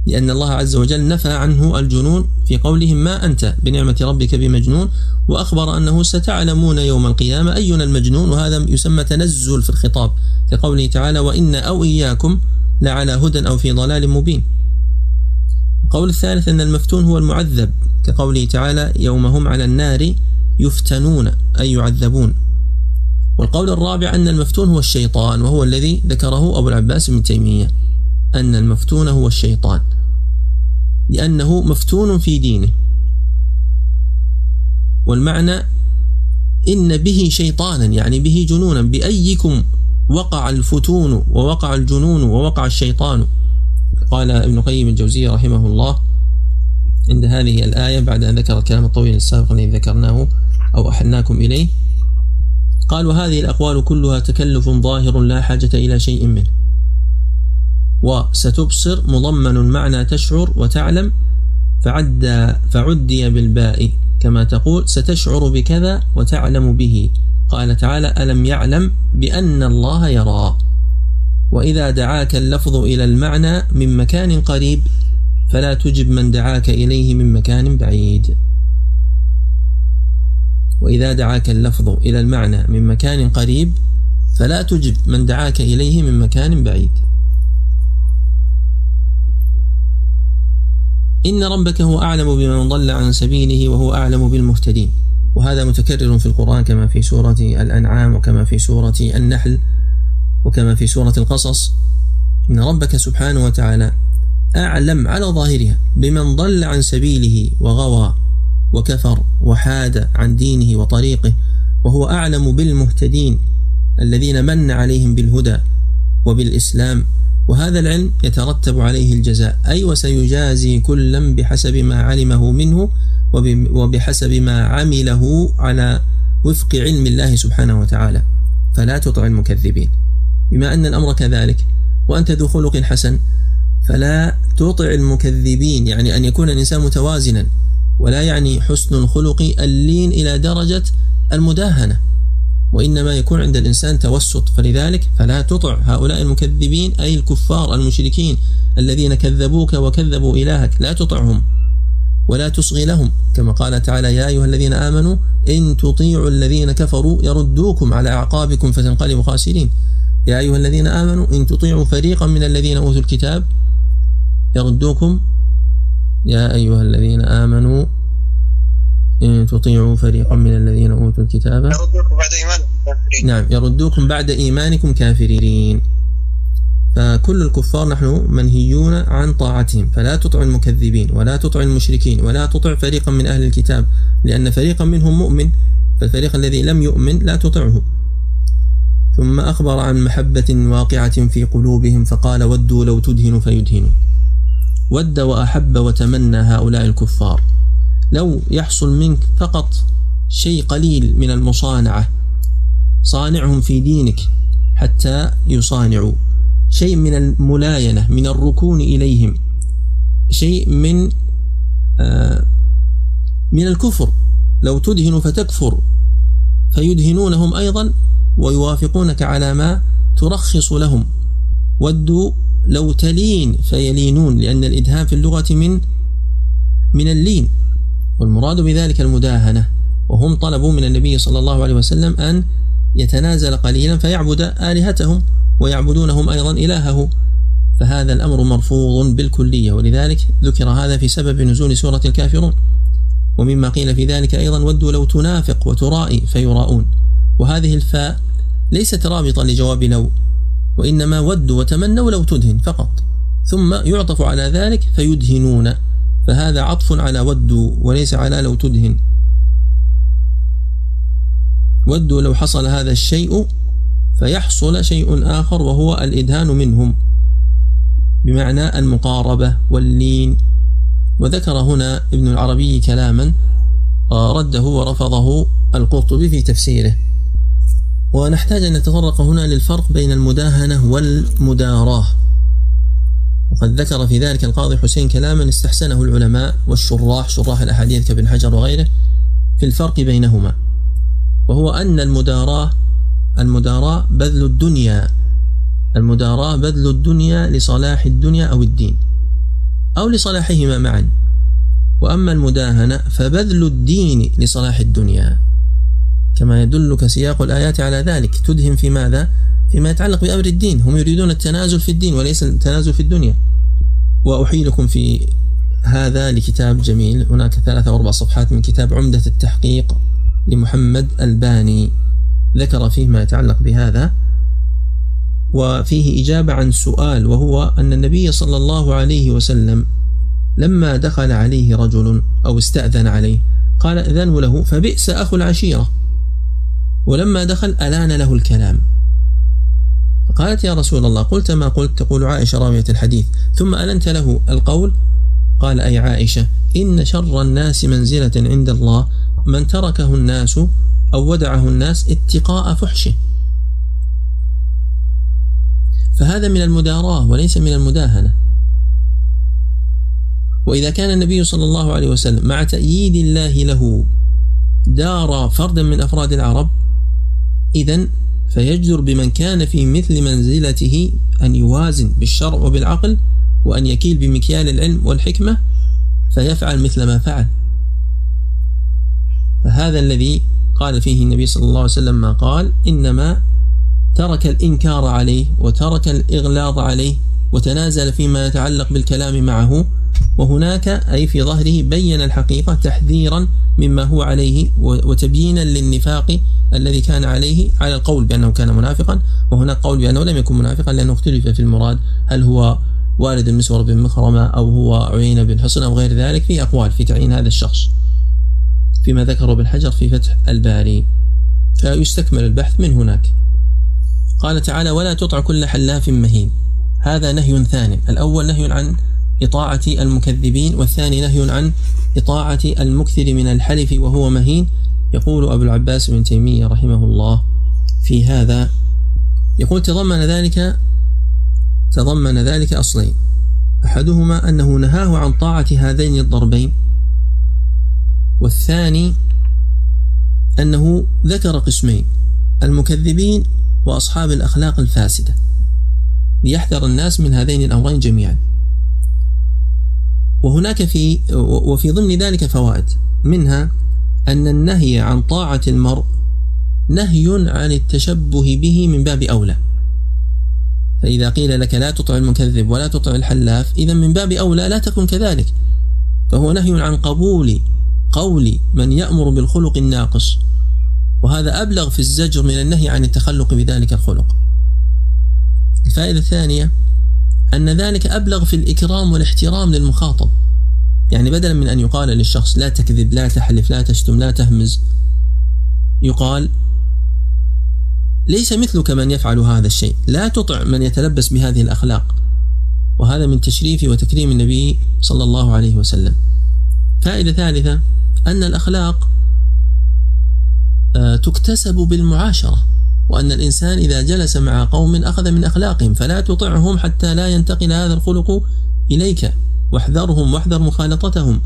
لأن الله عز وجل نفى عنه الجنون في قولهم ما أنت بنعمة ربك بمجنون؟ وأخبر أنه ستعلمون يوم القيامة أينا المجنون وهذا يسمى تنزل في الخطاب في قوله تعالى وإن أو إياكم لعلى هدى أو في ضلال مبين. القول الثالث أن المفتون هو المعذب كقوله تعالى يوم هم على النار يفتنون أي يعذبون والقول الرابع أن المفتون هو الشيطان وهو الذي ذكره أبو العباس بن تيمية أن المفتون هو الشيطان لأنه مفتون في دينه. والمعنى إن به شيطانا يعني به جنونا بأيكم وقع الفتون ووقع الجنون ووقع الشيطان قال ابن قيم الجوزية رحمه الله عند هذه الآية بعد أن ذكر الكلام الطويل السابق الذي ذكرناه أو أحلناكم إليه. قال وهذه الأقوال كلها تكلف ظاهر لا حاجة إلى شيء منه وستبصر مضمن معنى تشعر وتعلم فعد فعدي بالباء كما تقول ستشعر بكذا وتعلم به قال تعالى ألم يعلم بأن الله يرى وإذا دعاك اللفظ إلى المعنى من مكان قريب فلا تجب من دعاك إليه من مكان بعيد. وإذا دعاك اللفظ إلى المعنى من مكان قريب فلا تجب من دعاك إليه من مكان بعيد. إن ربك هو أعلم بمن ضل عن سبيله وهو أعلم بالمهتدين. وهذا متكرر في القرآن كما في سورة الأنعام وكما في سورة النحل. وكما في سورة القصص إن ربك سبحانه وتعالى أعلم على ظاهرها بمن ضل عن سبيله وغوى وكفر وحاد عن دينه وطريقه وهو أعلم بالمهتدين الذين من عليهم بالهدى وبالإسلام. وهذا العلم يترتب عليه الجزاء أي وسيجازي كلا بحسب ما علمه منه وبحسب ما عمله على وفق علم الله سبحانه وتعالى. فلا تطع المكذبين. بما أن الأمر كذلك. وأنت ذو خلق حسن. فلا تطع المكذبين يعني أن يكون الإنسان متوازنا. ولا يعني حسن الخلق اللين إلى درجة المداهنة. وإنما يكون عند الإنسان توسط. فلذلك فلا تطع هؤلاء المكذبين أي الكفار المشركين الذين كذبوك وكذبوا إلهك. لا تطعهم. ولا تصغي لهم. كما قال تعالى يا أيها الذين آمنوا إن تطيعوا الذين كفروا يردوكم على أعقابكم فتنقلبوا خاسرين. يا أيها الذين آمنوا إن تطيعوا فريقا من الذين أوتوا الكتاب يردوكم. يا أيها الذين آمنوا إن تطيعوا فريقا من الذين أوتوا الكتاب. يردوكم بعد إيمانكم كافرين. نعم يردوكم بعد إيمانكم كافرين. فكل الكفار نحن منهيون عن طاعتهم. فلا تطع المكذبين ولا تطع المشركين ولا تطع فريقا من أهل الكتاب لأن فريقا منهم مؤمن فالفريق الذي لم يؤمن لا تطعه. ثم أخبر عن محبة واقعة في قلوبهم فقال ودوا لو تدهن فيدهنوا. ود وأحب وتمنى هؤلاء الكفار. لو يحصل منك فقط شيء قليل من المصانعة صانعهم في دينك حتى يصانعوا. شيء من الملاينة من الركون إليهم. شيء من آه من الكفر. لو تدهن فتكفر. فيدهنونهم أيضا ويوافقونك على ما ترخص لهم. ودوا لو تلين فيلينون لأن الإدهان في اللغة من من اللين. والمراد بذلك المداهنة. وهم طلبوا من النبي صلى الله عليه وسلم أن يتنازل قليلا فيعبد آلهتهم ويعبدونهم أيضا إلهه. فهذا الأمر مرفوض بالكلية ولذلك ذكر هذا في سبب نزول سورة الكافرون. ومما قيل في ذلك أيضا ودوا لو تنافق وترائي فيراؤون وهذه الفاء ليست رابطة لجواب لو وإنما ودوا وتمنوا لو تدهن فقط. ثم يعطف على ذلك فيدهنون فهذا عطف على ودوا وليس على لو تدهن. ودوا لو حصل هذا الشيء فيحصل شيء آخر وهو الإدهان منهم بمعنى المقاربة واللين. وذكر هنا ابن العربي كلاما رده ورفضه القرطبي في تفسيره. ونحتاج أن نتطرق هنا للفرق بين المداهنة والمداراة. وقد ذكر في ذلك القاضي حسين كلاما استحسنه العلماء والشراح شراح الأحاديث كابن حجر وغيره في الفرق بينهما. وهو أن المداراة المداراة بذل الدنيا المداراة بذل الدنيا لصلاح الدنيا أو الدين أو لصلاحهما معا. وأما المداهنة فبذل الدين لصلاح الدنيا. كما يدلك سياق الآيات على ذلك. تدهم في ماذا؟ فيما يتعلق بأمر الدين. هم يريدون التنازل في الدين وليس التنازل في الدنيا. وأحيلكم في هذا لكتاب جميل. هناك ثلاثة أو أربع صفحات من كتاب عمدة التحقيق لمحمد الباني. ذكر فيه ما يتعلق بهذا. وفيه إجابة عن سؤال وهو أن النبي صلى الله عليه وسلم لما دخل عليه رجل أو استأذن عليه قال أذنه له فبئس أخو العشيرة. ولما دخل ألان له الكلام. فقالت يا رسول الله قلت ما قلت؟ تقول عائشة راوية الحديث. ثم ألنت له القول؟ قال أي عائشة إن شر الناس منزلة عند الله من تركه الناس أو ودعه الناس اتقاء فحشه. فهذا من المداراة وليس من المداهنة. وإذا كان النبي صلى الله عليه وسلم مع تأييد الله له دار فردا من أفراد العرب إذا فيجدر بمن كان في مثل منزلته أن يوازن بالشرع وبالعقل وأن يكيل بمكيال العلم والحكمة فيفعل مثل ما فعل. فهذا الذي قال فيه النبي صلى الله عليه وسلم ما قال إنما ترك الإنكار عليه وترك الإغلاظ عليه وتنازل فيما يتعلق بالكلام معه وهناك أي في ظهره بين الحقيقة تحذيرا مما هو عليه وتبيينا للنفاق الذي كان عليه على القول بأنه كان منافقا. وهناك قول بأنه لم يكن منافقا لأنه اختلف في المراد هل هو والد المسور بن مخرمة أو هو عيينة بن حصن أو غير ذلك. في أقوال في تعيين هذا الشخص. فيما ذكره بالحجر في فتح الباري. فيستكمل البحث من هناك. قال تعالى ولا تطع كل حلاف مهين. هذا نهي ثاني. الأول نهي عن إطاعة المكذبين والثاني نهي عن إطاعة المكثر من الحلف وهو مهين. يقول أبو العباس بن تيمية رحمه الله في هذا. يقول تضمن ذلك تضمن ذلك أصلين. أحدهما أنه نهاه عن طاعة هذين الضربين والثاني أنه ذكر قسمين المكذبين وأصحاب الأخلاق الفاسدة. ليحذر الناس من هذين الأمرين جميعا. وهناك في وفي ضمن ذلك فوائد. منها أن النهي عن طاعة المرء نهي عن التشبه به من باب أولى. فإذا قيل لك لا تطع المكذب ولا تطع الحلاف إذا من باب أولى لا تكن كذلك. فهو نهي عن قبول قول من يأمر بالخلق الناقص. وهذا أبلغ في الزجر من النهي عن التخلق بذلك الخلق. الفائدة الثانية أن ذلك أبلغ في الإكرام والاحترام للمخاطب. يعني بدلا من أن يقال للشخص لا تكذب لا تحلف لا تشتم لا تهمز يقال ليس مثلك من يفعل هذا الشيء. لا تطع من يتلبس بهذه الأخلاق. وهذا من تشريف وتكريم النبي صلى الله عليه وسلم. فائدة ثالثة أن الأخلاق آه، تكتسب بالمعاشرة. وأن الإنسان إذا جلس مع قوم أخذ من أخلاقهم فلا تطعهم حتى لا ينتقل هذا الخلق إليك. واحذرهم واحذر مخالطتهم.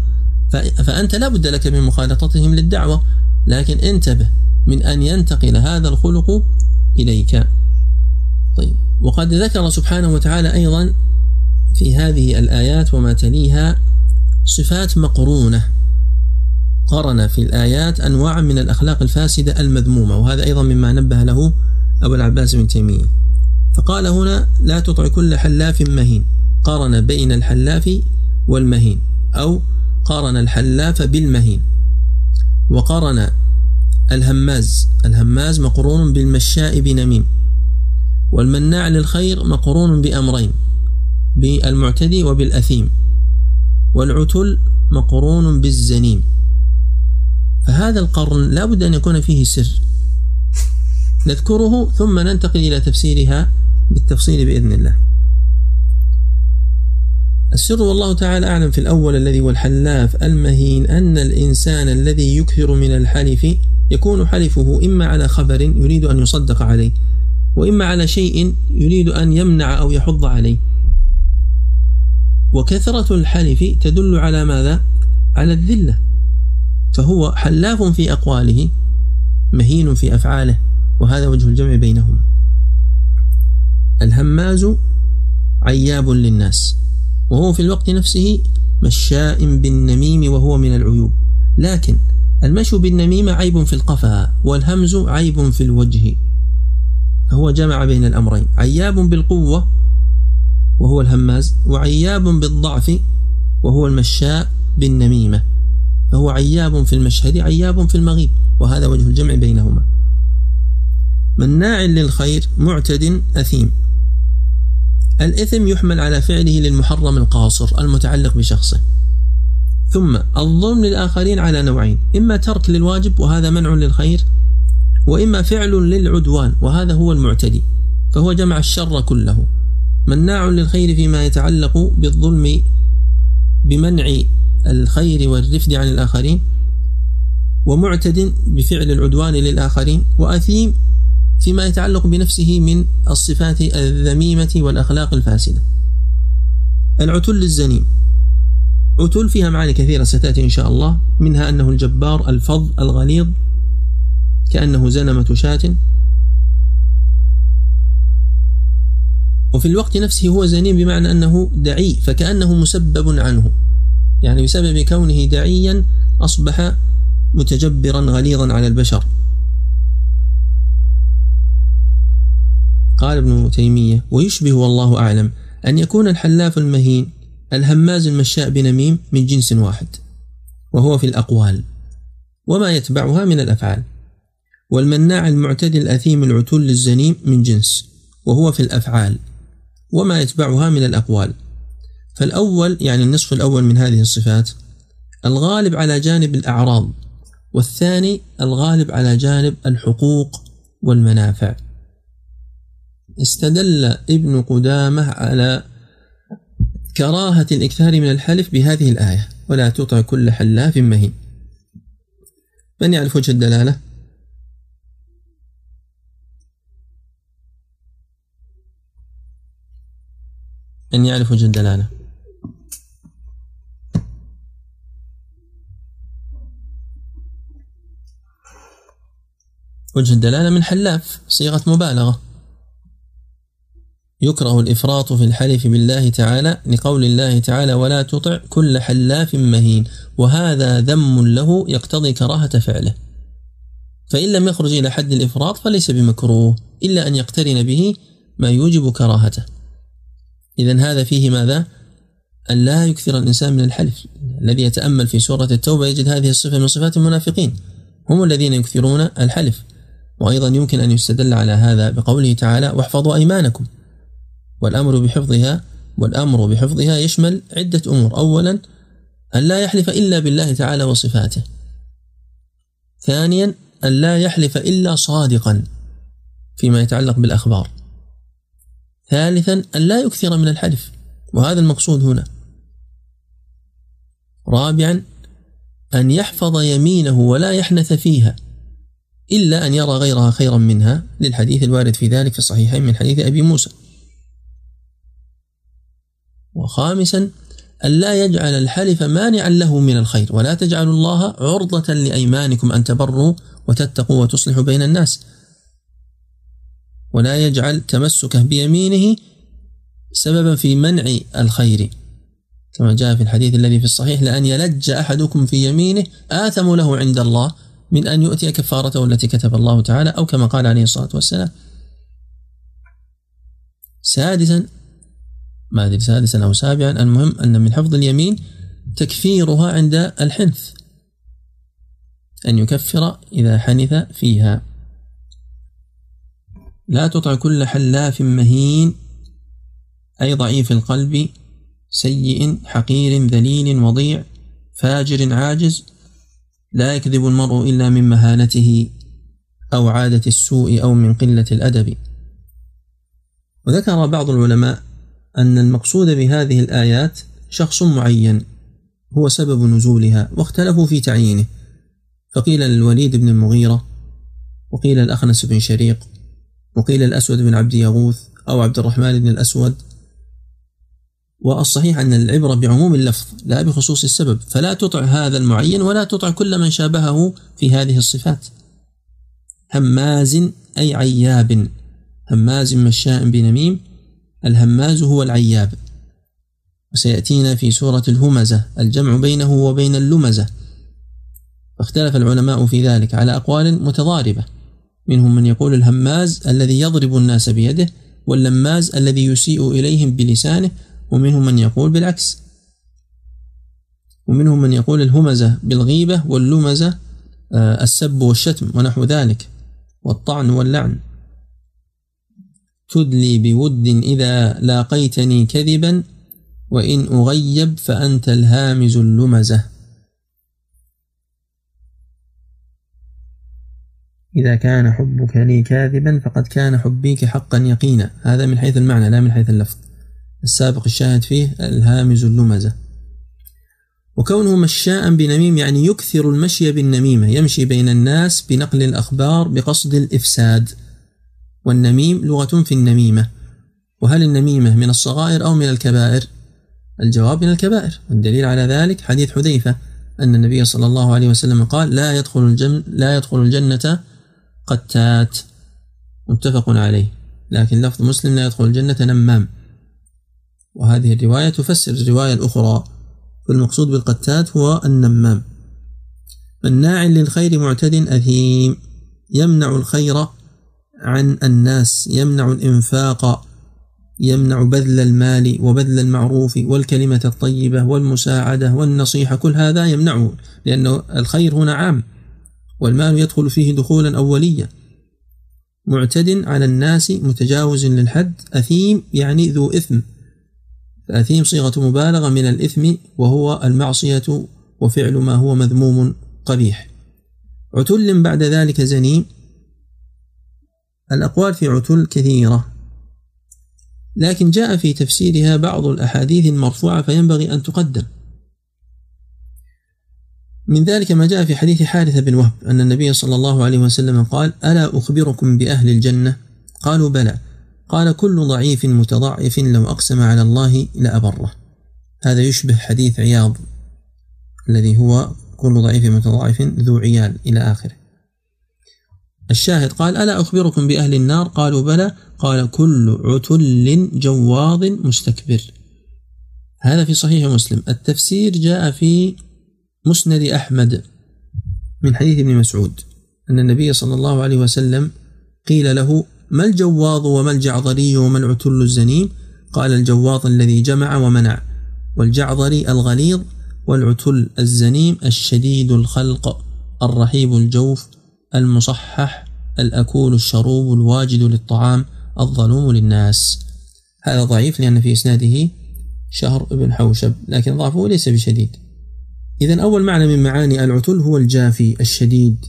فأنت لا بد لك من مخالطتهم للدعوة لكن انتبه من أن ينتقل هذا الخلق إليك. طيب. وقد ذكر سبحانه وتعالى أيضا في هذه الآيات وما تليها صفات مقرونة. قرن في الآيات أنواع من الأخلاق الفاسدة المذمومة وهذا أيضا مما نبه له أبو العباس بن تيمية. فقال هنا لا تطع كل حلاف مهين قارن بين الحلاف والمهين أو قارن الحلاف بالمهين وقارن الهماز الهماز مقرون بالمشاء بنميم والمناع للخير مقرون بأمرين بالمعتدي وبالأثيم والعتل مقرون بالزنيم. فهذا القرن لا بد أن يكون فيه سر. نذكره ثم ننتقل إلى تفسيرها بالتفصيل بإذن الله. السر والله تعالى أعلم في الأول الذي هو الحلاف المهين أن الإنسان الذي يكثر من الحلف يكون حلفه إما على خبر يريد أن يصدق عليه وإما على شيء يريد أن يمنع أو يحض عليه. وكثرة الحلف تدل على ماذا؟ على الذلة. فهو حلاف في أقواله مهين في أفعاله وهذا وجه الجمع بينهما. الهماز عياب للناس وهو في الوقت نفسه مشاء بالنميم وهو من العيوب. لكن المشي بالنميمة عيب في القفا والهمز عيب في الوجه. فهو جمع بين الأمرين عياب بالقوة وهو الهماز وعياب بالضعف وهو المشاء بالنميمة. فهو عياب في المشهد عياب في المغيب وهذا وجه الجمع بينهما. مناع للخير معتد أثيم. الإثم يحمل على فعله للمحرم القاصر المتعلق بشخصه. ثم الظلم للآخرين على نوعين إما ترك للواجب وهذا منع للخير وإما فعل للعدوان وهذا هو المعتدي. فهو جمع الشر كله. مناع للخير فيما يتعلق بالظلم بمنع الخير والرفد عن الآخرين ومعتد بفعل العدوان للآخرين وأثيم فيما يتعلق بنفسه من الصفات الذميمة والأخلاق الفاسدة. العتل الزنيم عتل فيها معاني كثيرة ستأتي إن شاء الله منها أنه الجبار الفظ الغليظ كأنه زنمة شاة. وفي الوقت نفسه هو زنيم بمعنى أنه دعي فكأنه مسبب عنه. يعني بسبب كونه دعيا أصبح متجبرا غليظا على البشر. قال ابن تيمية ويشبه والله أعلم أن يكون الحلاف المهين الهماز المشاء بنميم من جنس واحد وهو في الأقوال وما يتبعها من الأفعال والمناع المعتدي الأثيم العتل الزنيم من جنس وهو في الأفعال وما يتبعها من الأقوال. فالأول يعني النصف الأول من هذه الصفات الغالب على جانب الأعراض والثاني الغالب على جانب الحقوق والمنافع استدل ابن قدامة على كراهة الإكثار من الحلف بهذه الآية ولا تطع كل حلاف مهين من يعرف وجه الدلالة؟ من يعرف وجه الدلالة؟ وجه الدلالة من حلاف صيغة مبالغة. يكره الإفراط في الحلف بالله تعالى لقول الله تعالى ولا تطع كل حلاف مهين وهذا ذم له يقتضي كراهة فعله. فإن لم يخرج إلى حد الإفراط فليس بمكروه إلا أن يقترن به ما يوجب كراهته. إذا هذا فيه ماذا؟ أن لا يكثر الإنسان من الحلف. الذي يتأمل في سورة التوبة يجد هذه الصفة من صفات المنافقين. هم الذين يكثرون الحلف. وأيضا يمكن أن يستدل على هذا بقوله تعالى واحفظوا أيمانكم. والأمر بحفظها والأمر بحفظها يشمل عدة أمور. أولا أن لا يحلف إلا بالله تعالى وصفاته. ثانيا أن لا يحلف إلا صادقا فيما يتعلق بالأخبار. ثالثا أن لا يكثر من الحلف. وهذا المقصود هنا. رابعا أن يحفظ يمينه ولا يحنث فيها. إلا أن يرى غيرها خيرا منها للحديث الوارد في ذلك في الصحيحين من حديث أبي موسى. وخامسا ألا يجعل الحلف مانعا له من الخير ولا تجعلوا الله عرضة لأيمانكم أن تبروا وتتقوا وتصلحوا بين الناس. ولا يجعل تمسكه بيمينه سببا في منع الخير. كما جاء في الحديث الذي في الصحيح لأن يلج أحدكم في يمينه آثم له عند الله من أن يؤتي كفارته التي كتب الله تعالى أو كما قال عليه الصلاة والسلام. سادسا ما أدري سادسا أو سابعا المهم أن من حفظ اليمين تكفيرها عند الحنث أن يكفر إذا حنث فيها. لا تطع كل حلاف مهين أي ضعيف القلب سيء حقير ذليل وضيع فاجر عاجز. لا يكذب المرء إلا من مهانته أو عادة السوء أو من قلة الأدب. وذكر بعض العلماء أن المقصود بهذه الآيات شخص معين هو سبب نزولها واختلفوا في تعيينه. فقيل للوليد بن المغيرة وقيل الأخنس بن شريق وقيل الأسود بن عبد يغوث أو عبد الرحمن بن الأسود والصحيح أن العبرة بعموم اللفظ لا بخصوص السبب فلا تطع هذا المعين ولا تطع كل من شابهه في هذه الصفات. هماز أي عياب هماز مشاء بنميم الهماز هو العياب. وسيأتينا في سورة الهمزة الجمع بينه وبين اللمزة. فاختلف العلماء في ذلك على أقوال متضاربة. منهم من يقول الهماز الذي يضرب الناس بيده واللماز الذي يسيء إليهم بلسانه ومنهم من يقول بالعكس. ومنهم من يقول الهمزة بالغيبة واللمزة آه، السب والشتم ونحو ذلك والطعن واللعن. تدلي بود إذا لاقيتني كذبا وإن أغيب فأنت الهامز اللمزة. إذا كان حبك لي كاذبا فقد كان حبيك حقا يقينا. هذا من حيث المعنى لا من حيث اللفظ. السابق الشاهد فيه الهامز اللمزة. وكونه مشاء بنميم يعني يكثر المشي بالنميمة يمشي بين الناس بنقل الأخبار بقصد الإفساد. والنميم لغة في النميمة. وهل النميمة من الصغائر أو من الكبائر؟ الجواب من الكبائر. والدليل على ذلك حديث حذيفة أن النبي صلى الله عليه وسلم قال لا يدخل الجنة لا يدخل الجنة قتات. متفق عليه. لكن لفظ مسلم لا يدخل الجنة نمام. وهذه الرواية تفسر الرواية الأخرى فالمقصود بالقتات هو النمام. مناع للخير معتد أثيم يمنع الخير عن الناس يمنع الإنفاق يمنع بذل المال وبذل المعروف والكلمة الطيبة والمساعدة والنصيحة كل هذا يمنعه لأن الخير هنا عام والمال يدخل فيه دخولا أوليا. معتد على الناس متجاوز للحد أثيم يعني ذو إثم. فأثيم صيغة مبالغة من الإثم وهو المعصية وفعل ما هو مذموم قبيح. عتل بعد ذلك زنيم. الأقوال في عتل كثيرة. لكن جاء في تفسيرها بعض الأحاديث المرفوعة فينبغي أن تقدم. من ذلك ما جاء في حديث حارثة بن وهب أن النبي صلى الله عليه وسلم قال ألا أخبركم بأهل الجنة؟ قالوا بلى. قال كل ضعيف متضعف لو أقسم على الله لأبره. هذا يشبه حديث عياض الذي هو كل ضعيف متضعف ذو عيال إلى آخره. الشاهد قال ألا أخبركم بأهل النار؟ قالوا بلى. قال كل عتل جواظ مستكبر. هذا في صحيح مسلم. التفسير جاء في مسند أحمد من حديث ابن مسعود. أن النبي صلى الله عليه وسلم قيل له ما الجواظ وما الجعظري وما العتل الزنيم قال الجواظ الذي جمع ومنع والجعظري الغليظ والعتل الزنيم الشديد الخلق الرحيب الجوف المصحح الأكول الشروب الواجد للطعام الظلوم للناس. هذا ضعيف لأن في إسناده شهر بن حوشب لكن ضعفه ليس بشديد. إذا أول معنى من معاني العتل هو الجافي الشديد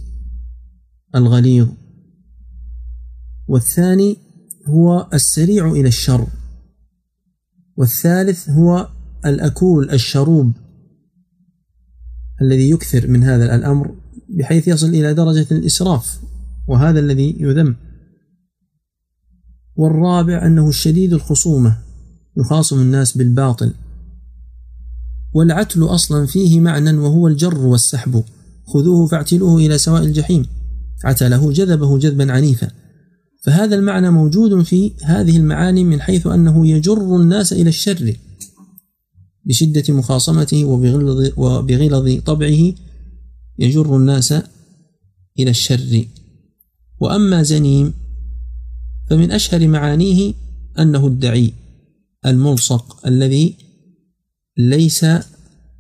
الغليظ والثاني هو السريع إلى الشر. والثالث هو الأكول الشروب الذي يكثر من هذا الأمر بحيث يصل إلى درجة الإسراف وهذا الذي يذم. والرابع أنه الشديد الخصومة يخاصم الناس بالباطل. والعتل أصلا فيه معنى وهو الجر والسحب خذوه فاعتلوه إلى سواء الجحيم. عتله جذبه جذبا عنيفا. فهذا المعنى موجود في هذه المعاني من حيث أنه يجر الناس إلى الشر بشدة مخاصمته وبغلظ, وبغلظ طبعه يجر الناس إلى الشر. وأما زنيم فمن أشهر معانيه أنه الدعي الملصق الذي ليس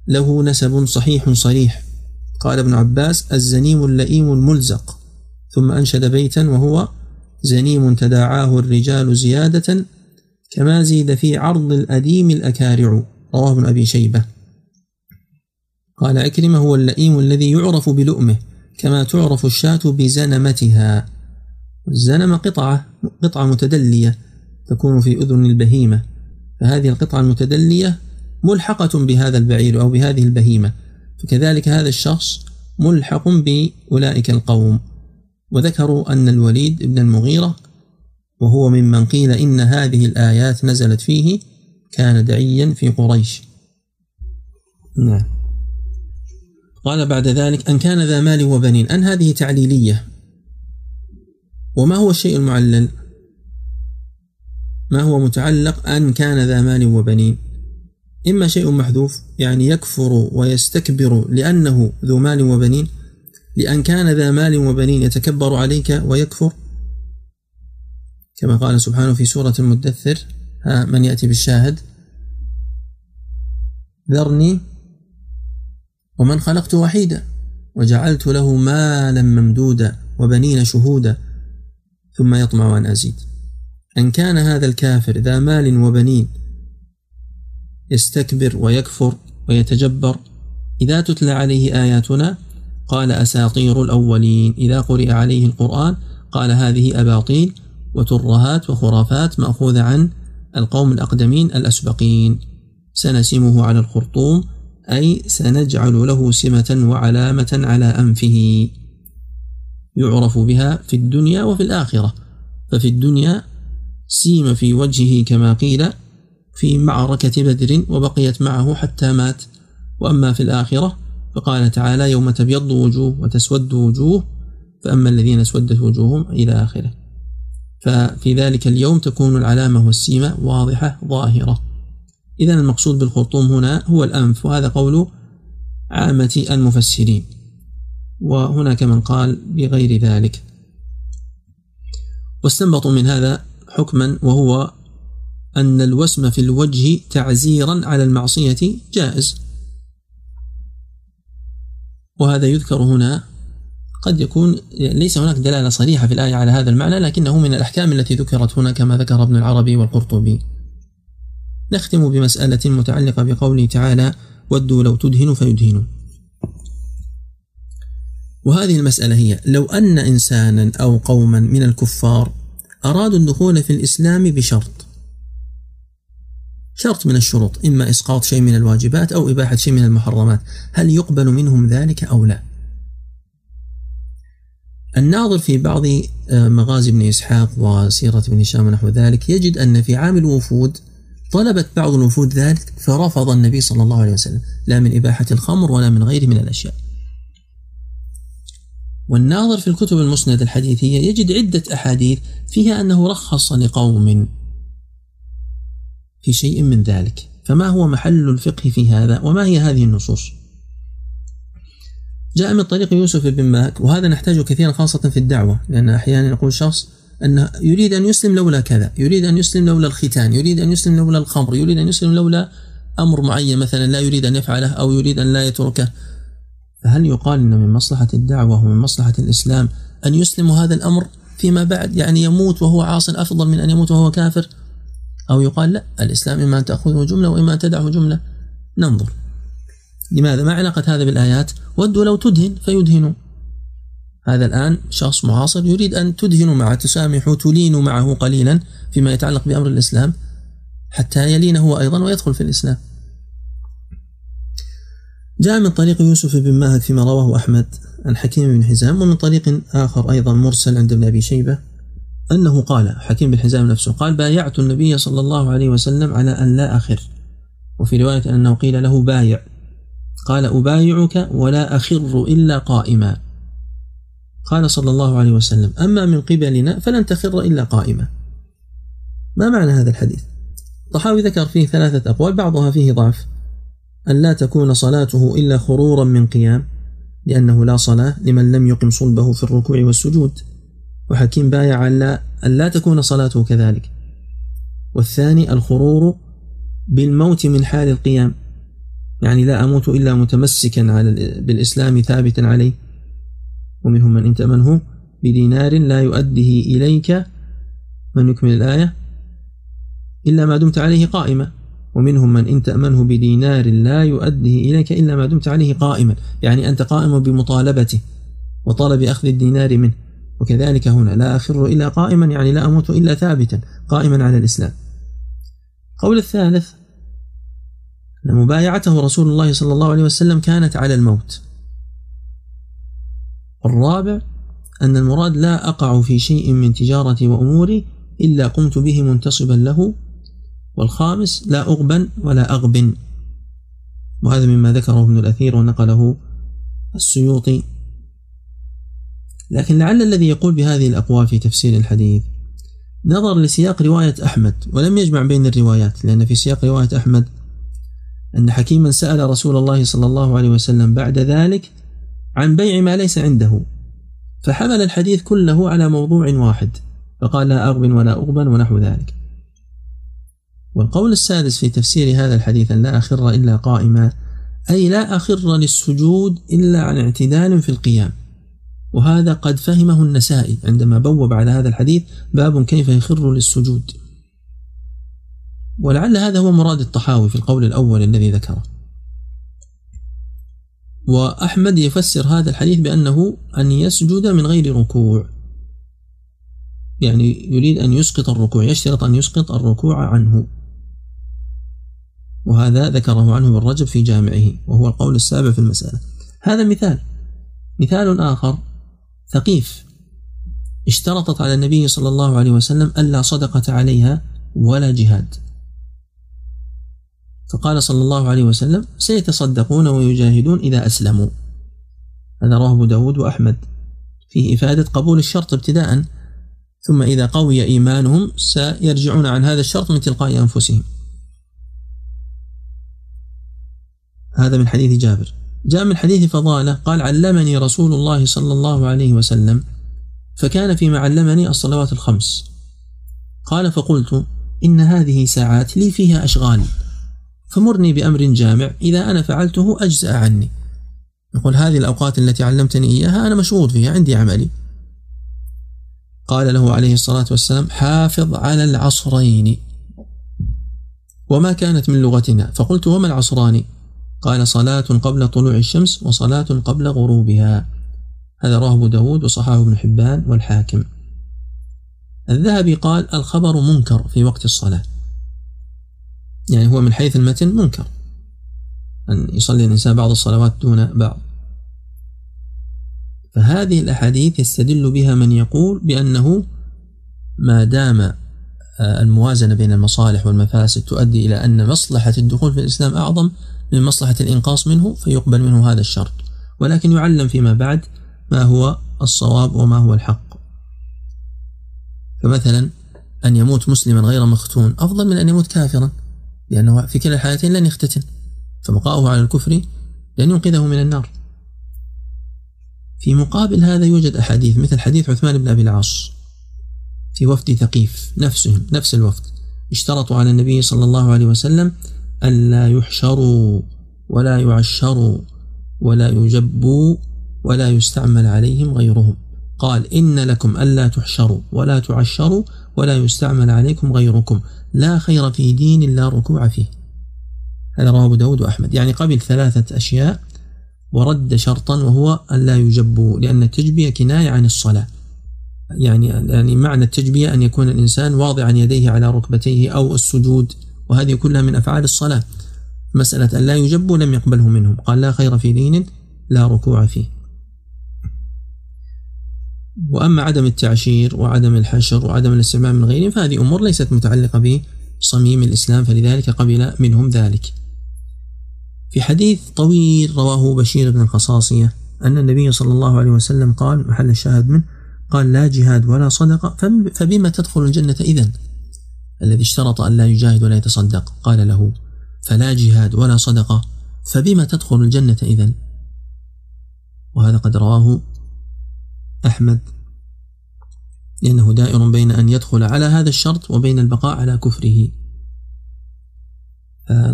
له نسب صحيح صريح. قال ابن عباس الزنيم اللئيم الملزق ثم أنشد بيتا وهو زنيم تداعاه الرجال زيادة كما زيد في عرض الأديم الأكارع. رواه ابن أبي شيبة. قال عكرمة هو اللئيم الذي يعرف بلؤمه كما تعرف الشاة بزنمتها. الزنم قطعة قطعة متدلية تكون في أذن البهيمة. فهذه القطعة المتدلية ملحقة بهذا البعير أو بهذه البهيمة. فكذلك هذا الشخص ملحق بأولئك القوم. وذكروا أن الوليد بن المغيرة وهو ممن قيل إن هذه الآيات نزلت فيه كان دعيا في قريش. نعم. قال بعد ذلك أن كان ذا مال وبنين. أن هذه تعليلية. وما هو الشيء المعلل؟ ما هو متعلق أن كان ذا مال وبنين؟ إما شيء محذوف يعني يكفر ويستكبر لأنه ذو مال وبنين لأن كان ذا مال وبنين يتكبر عليك ويكفر. كما قال سبحانه في سورة المدثر ها من يأتي بالشاهد؟ ذرني ومن خلقت وحيدا وجعلت له مالا ممدودا وبنين شهودا ثم يطمع أن أزيد. أن كان هذا الكافر ذا مال وبنين يستكبر ويكفر ويتجبر إذا تتلى عليه آياتنا قال أساطير الأولين. إذا قرئ عليه القرآن قال هذه أباطيل وترهات وخرافات مأخوذة عن القوم الأقدمين الأسبقين. سنسمه على الخرطوم أي سنجعل له سمة وعلامة على أنفه. يعرف بها في الدنيا وفي الآخرة. ففي الدنيا سيم في وجهه كما قيل في معركة بدر وبقيت معه حتى مات. وأما في الآخرة فقال تعالى يوم تبيض وجوه وتسود وجوه فأما الذين اسودت وجوههم إلى آخره. ففي ذلك اليوم تكون العلامة والسيمة واضحة ظاهرة. إذا المقصود بالخرطوم هنا هو الأنف وهذا قول عامة المفسرين. وهناك من قال بغير ذلك. واستنبطوا من هذا حكما وهو أن الوسم في الوجه تعزيرا على المعصية جائز. وهذا يذكر هنا قد يكون ليس هناك دلالة صريحة في الآية على هذا المعنى لكنه من الأحكام التي ذكرت هنا كما ذكر ابن العربي والقرطبي. نختم بمسألة متعلقة بقوله تعالى ودوا لو تدهن فيدهنون وهذه المسألة هي لو أن إنسانا أو قوما من الكفار أرادوا الدخول في الإسلام بشرط شرط من الشروط إما إسقاط شيء من الواجبات أو إباحة شيء من المحرمات هل يقبل منهم ذلك أو لا؟ الناظر في بعض آه، مغازي ابن إسحاق وسيرة ابن هشام ونحو ذلك يجد أن في عام الوفود طلبت بعض الوفود ذلك فرفض النبي صلى الله عليه وسلم لا من إباحة الخمر ولا من غيره من الأشياء. والناظر في الكتب المسند الحديثية يجد عدة أحاديث فيها أنه رخص لقوم في شيء من ذلك. فما هو محل الفقه في هذا؟ وما هي هذه النصوص؟ جاء من طريق يوسف بن ماك وهذا نحتاجه كثيرا خاصة في الدعوة لأن أحيانا يقول شخص أنه يريد أن يسلم لولا كذا يريد أن يسلم لولا الختان يريد أن يسلم لولا الخمر يريد أن يسلم لولا أمر معين مثلا لا يريد أن يفعله أو يريد أن لا يتركه. فهل يقال أن من مصلحة الدعوة ومن مصلحة الإسلام أن يسلم هذا الأمر فيما بعد؟ يعني يموت وهو عاص أفضل من أن يموت وهو كافر؟ أو يقال لا الإسلام إما أن تأخذه جملة وإما أن تدعه جملة. ننظر. لماذا؟ ما علاقة هذا بالآيات؟ ودوا لو تدهن فيدهنوا هذا الآن شخص معاصر يريد أن تدهنوا معه تسامحوا تلينوا معه قليلا فيما يتعلق بأمر الإسلام حتى يلين هو أيضا ويدخل في الإسلام. جاء من طريق يوسف بن ماهد فيما رواه أحمد عن حكيم بن حزام ومن طريق آخر أيضا مرسل عند ابن أبي شيبة. أنه قال حكيم بن حزام نفسه قال بايعت النبي صلى الله عليه وسلم على أن لا أخر. وفي رواية أنه قيل له بايع. قال أبايعك ولا أخر إلا قائما. قال صلى الله عليه وسلم أما من قبلنا فلن تخر إلا قائما. ما معنى هذا الحديث؟ الطحاوي ذكر فيه ثلاثة أقوال بعضها فيه ضعف. أن لا تكون صلاته إلا خرورا من قيام لأنه لا صلاة لمن لم يقم صلبه في الركوع والسجود. وحكيم بايع لا, أن لا تكون صلاته كذلك. والثاني الخرور بالموت من حال القيام. يعني لا أموت إلا متمسكا على بالإسلام ثابتا عليه. ومنهم من إن تأمنه بدينار لا يؤديه إليك من يكمل الآية إلا ما دمت عليه قائما. ومنهم من إن تأمنه بدينار لا يؤديه إليك إلا ما دمت عليه قائما. يعني أنت قائم بمطالبته وطلب أخذ الدينار منه. وكذلك هنا لا أخر إلا قائما يعني لا أموت إلا ثابتا قائما على الإسلام. قول الثالث أن مبايعته رسول الله صلى الله عليه وسلم كانت على الموت. الرابع أن المراد لا أقع في شيء من تجارتي وأموري إلا قمت به منتصبا له. والخامس لا أغبن ولا أغبن. وهذا مما ذكره ابن الأثير ونقله السيوطي لكن لعل الذي يقول بهذه الأقوال في تفسير الحديث نظر لسياق رواية أحمد ولم يجمع بين الروايات لأن في سياق رواية أحمد أن حكيما سأل رسول الله صلى الله عليه وسلم بعد ذلك عن بيع ما ليس عنده. فحمل الحديث كله على موضوع واحد فقال لا أغبن ولا أغبن ونحو ذلك. والقول السادس في تفسير هذا الحديث أن لا أخر إلا قائما أي لا أخر للسجود إلا عن اعتدال في القيام. وهذا قد فهمه النسائي عندما بوب على هذا الحديث باب كيف يخر للسجود. ولعل هذا هو مراد الطحاوي في القول الأول الذي ذكره. وأحمد يفسر هذا الحديث بأنه أن يسجد من غير ركوع. يعني يريد أن يسقط الركوع يشترط أن يسقط الركوع عنه. وهذا ذكره عنه ابن رجب في جامعه وهو القول السابع في المسألة. هذا مثال. مثال آخر. ثقيف. اشترطت على النبي صلى الله عليه وسلم ألا صدقة عليها ولا جهاد. فقال صلى الله عليه وسلم سيتصدقون ويجاهدون إذا أسلموا. هذا رواه أبو داود وأحمد. فيه إفادة قبول الشرط ابتداء ثم إذا قوي إيمانهم سيرجعون عن هذا الشرط من تلقاء أنفسهم. هذا من حديث جابر. جاء من حديث فضالة قال علمني رسول الله صلى الله عليه وسلم فكان فيما علمني الصلوات الخمس. قال فقلت إن هذه ساعات لي فيها أشغال فمرني بأمر جامع إذا أنا فعلته أجزأ عني. يقول هذه الأوقات التي علمتني إياها أنا مشغول فيها عندي عملي. قال له عليه الصلاة والسلام حافظ على العصرين. وما كانت من لغتنا. فقلت وما العصران؟ قال صلاة قبل طلوع الشمس وصلاة قبل غروبها. هذا رواه أبو داود وصححه ابن حبان والحاكم. الذهبي قال الخبر منكر في وقت الصلاة. يعني هو من حيث المتن منكر. أن يصلي الإنسان بعض الصلوات دون بعض. فهذه الأحاديث يستدل بها من يقول بأنه ما دام آه، الموازنة بين المصالح والمفاسد تؤدي إلى أن مصلحة الدخول في الإسلام أعظم من مصلحة الإنقاص منه فيقبل منه هذا الشرط. ولكن يعلم فيما بعد ما هو الصواب وما هو الحق. فمثلا أن يموت مسلما غير مختون أفضل من أن يموت كافرا لأنه في كلا الحالتين لن يختتن فبقاؤه على الكفر لن ينقذه من النار. في مقابل هذا يوجد أحاديث مثل حديث عثمان بن أبي العاص في وفد ثقيف نفسهم نفس الوفد اشترطوا على النبي صلى الله عليه وسلم ألا يحشروا ولا يعشروا ولا يجبوا ولا يستعمل عليهم غيرهم. قال إن لكم ألا تحشروا ولا تعشروا ولا يستعمل عليكم غيركم. لا خير في دين لا ركوع فيه. هذا رواه أبو داود وأحمد. يعني قبل ثلاثة أشياء ورد شرطا وهو ألا يجبوا لأن التجبية كناية عن الصلاة. يعني يعني معنى التجبية أن يكون الإنسان واضعا يديه على ركبتيه أو السجود. وهذه كلها من أفعال الصلاة. مسألة أن لا يجبوا لم يقبله منهم. قال لا خير في دين لا ركوع فيه. وأما عدم التعشير وعدم الحشر وعدم الاستعمال من غيرهم فهذه أمور ليست متعلقة بصميم الإسلام فلذلك قبل منهم ذلك. في حديث طويل رواه بشير بن الخصاصية أن النبي صلى الله عليه وسلم قال محل الشاهد منه قال لا جهاد ولا صدقة فبما تدخل الجنة إذن؟ الذي اشترط أن لا يجاهد ولا يتصدق. قال له فلا جهاد ولا صدقة فبما تدخل الجنة إذن؟ وهذا قد رواه أحمد لأنه دائر بين أن يدخل على هذا الشرط وبين البقاء على كفره.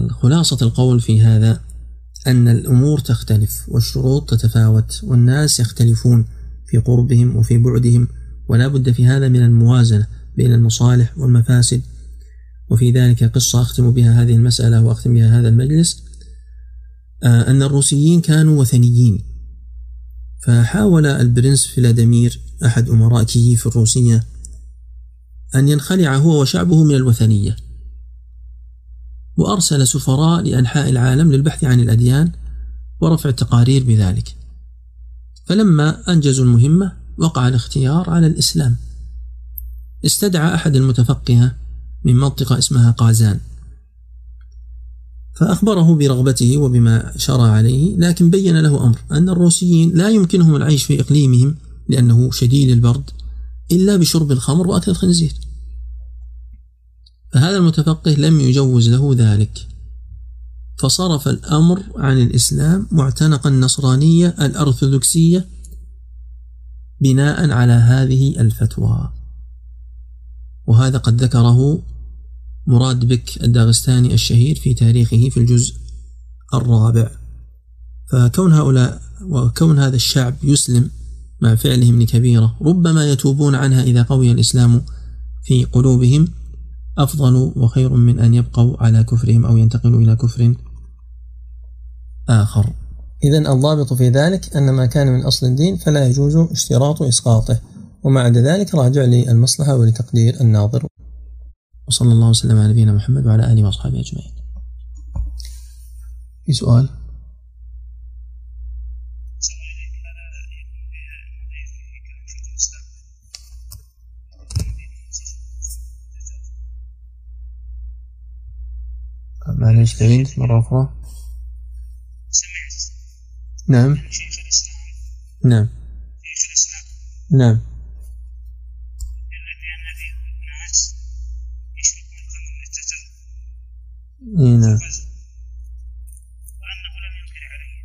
خلاصة القول في هذا أن الأمور تختلف والشروط تتفاوت والناس يختلفون في قربهم وفي بعدهم ولا بد في هذا من الموازنة بين المصالح والمفاسد وفي ذلك قصة أختم بها هذه المسألة وأختم بها هذا المجلس آه، أن الروسيين كانوا وثنيين. فحاول البرنس فلاديمير أحد أمراء كييف الروسية أن ينخلع هو وشعبه من الوثنية. وأرسل سفراء لأنحاء العالم للبحث عن الأديان ورفع التقارير بذلك. فلما أنجزوا المهمة وقع الاختيار على الإسلام. استدعى أحد المتفقهة من منطقة اسمها قازان. فأخبره برغبته وبما شرع عليه لكن بين له أمر أن الروسيين لا يمكنهم العيش في إقليمهم لأنه شديد البرد إلا بشرب الخمر وأكل الخنزير. فهذا المتفقه لم يجوز له ذلك. فصرف الأمر عن الإسلام معتنق النصرانية الأرثوذكسية بناء على هذه الفتوى. وهذا قد ذكره مراد بك الداغستاني الشهير في تاريخه في الجزء الرابع. فكون هؤلاء وكون هذا الشعب يسلم مع فعلهم لكبيرة ربما يتوبون عنها إذا قوي الإسلام في قلوبهم أفضل وخير من أن يبقوا على كفرهم أو ينتقلوا إلى كفر آخر. إذا الضابط في ذلك أن ما كان من أصل الدين فلا يجوز اشتراط إسقاطه. ومع ذلك راجع للمصلحة ولتقدير الناظر. وصلى الله وسلم على نبينا محمد وعلى آله وأصحابه أجمعين. في سؤال؟ معليش تعيد مرة أخرى. نعم. نعم. نعم. نعم. ينكر عليه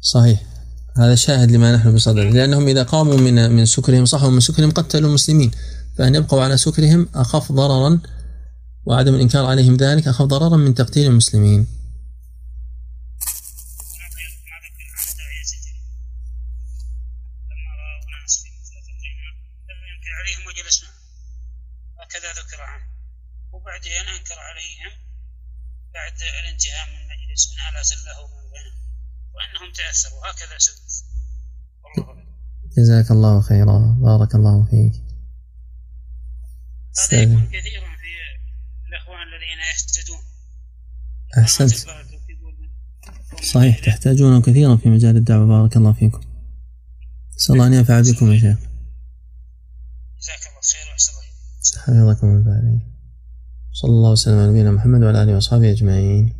صحيح. هذا شاهد لما نحن بصدده. لأنهم إذا قاموا من من سكرهم صحوا من سكرهم قتلوا المسلمين. فأن يبقوا على سكرهم أخف ضررا وعدم الإنكار عليهم ذلك أخف ضررا من تقتيل المسلمين. من بينهم وأنهم تأثروا. هكذا سلف والله جزاك الله خيرا. بارك الله فيك. هذا يكون كثيرا في الإخوان الذين يهتدون. أحسنت. صحيح تحتاجونه كثيرا في مجال الدعوة. بارك الله فيكم. نسأل الله أن ينفع بكم يا شيخ. جزاك الله خير وأحسن. حفظكم الله صلى الله وسلم على نبينا محمد وعلى آله وأصحابه أجمعين.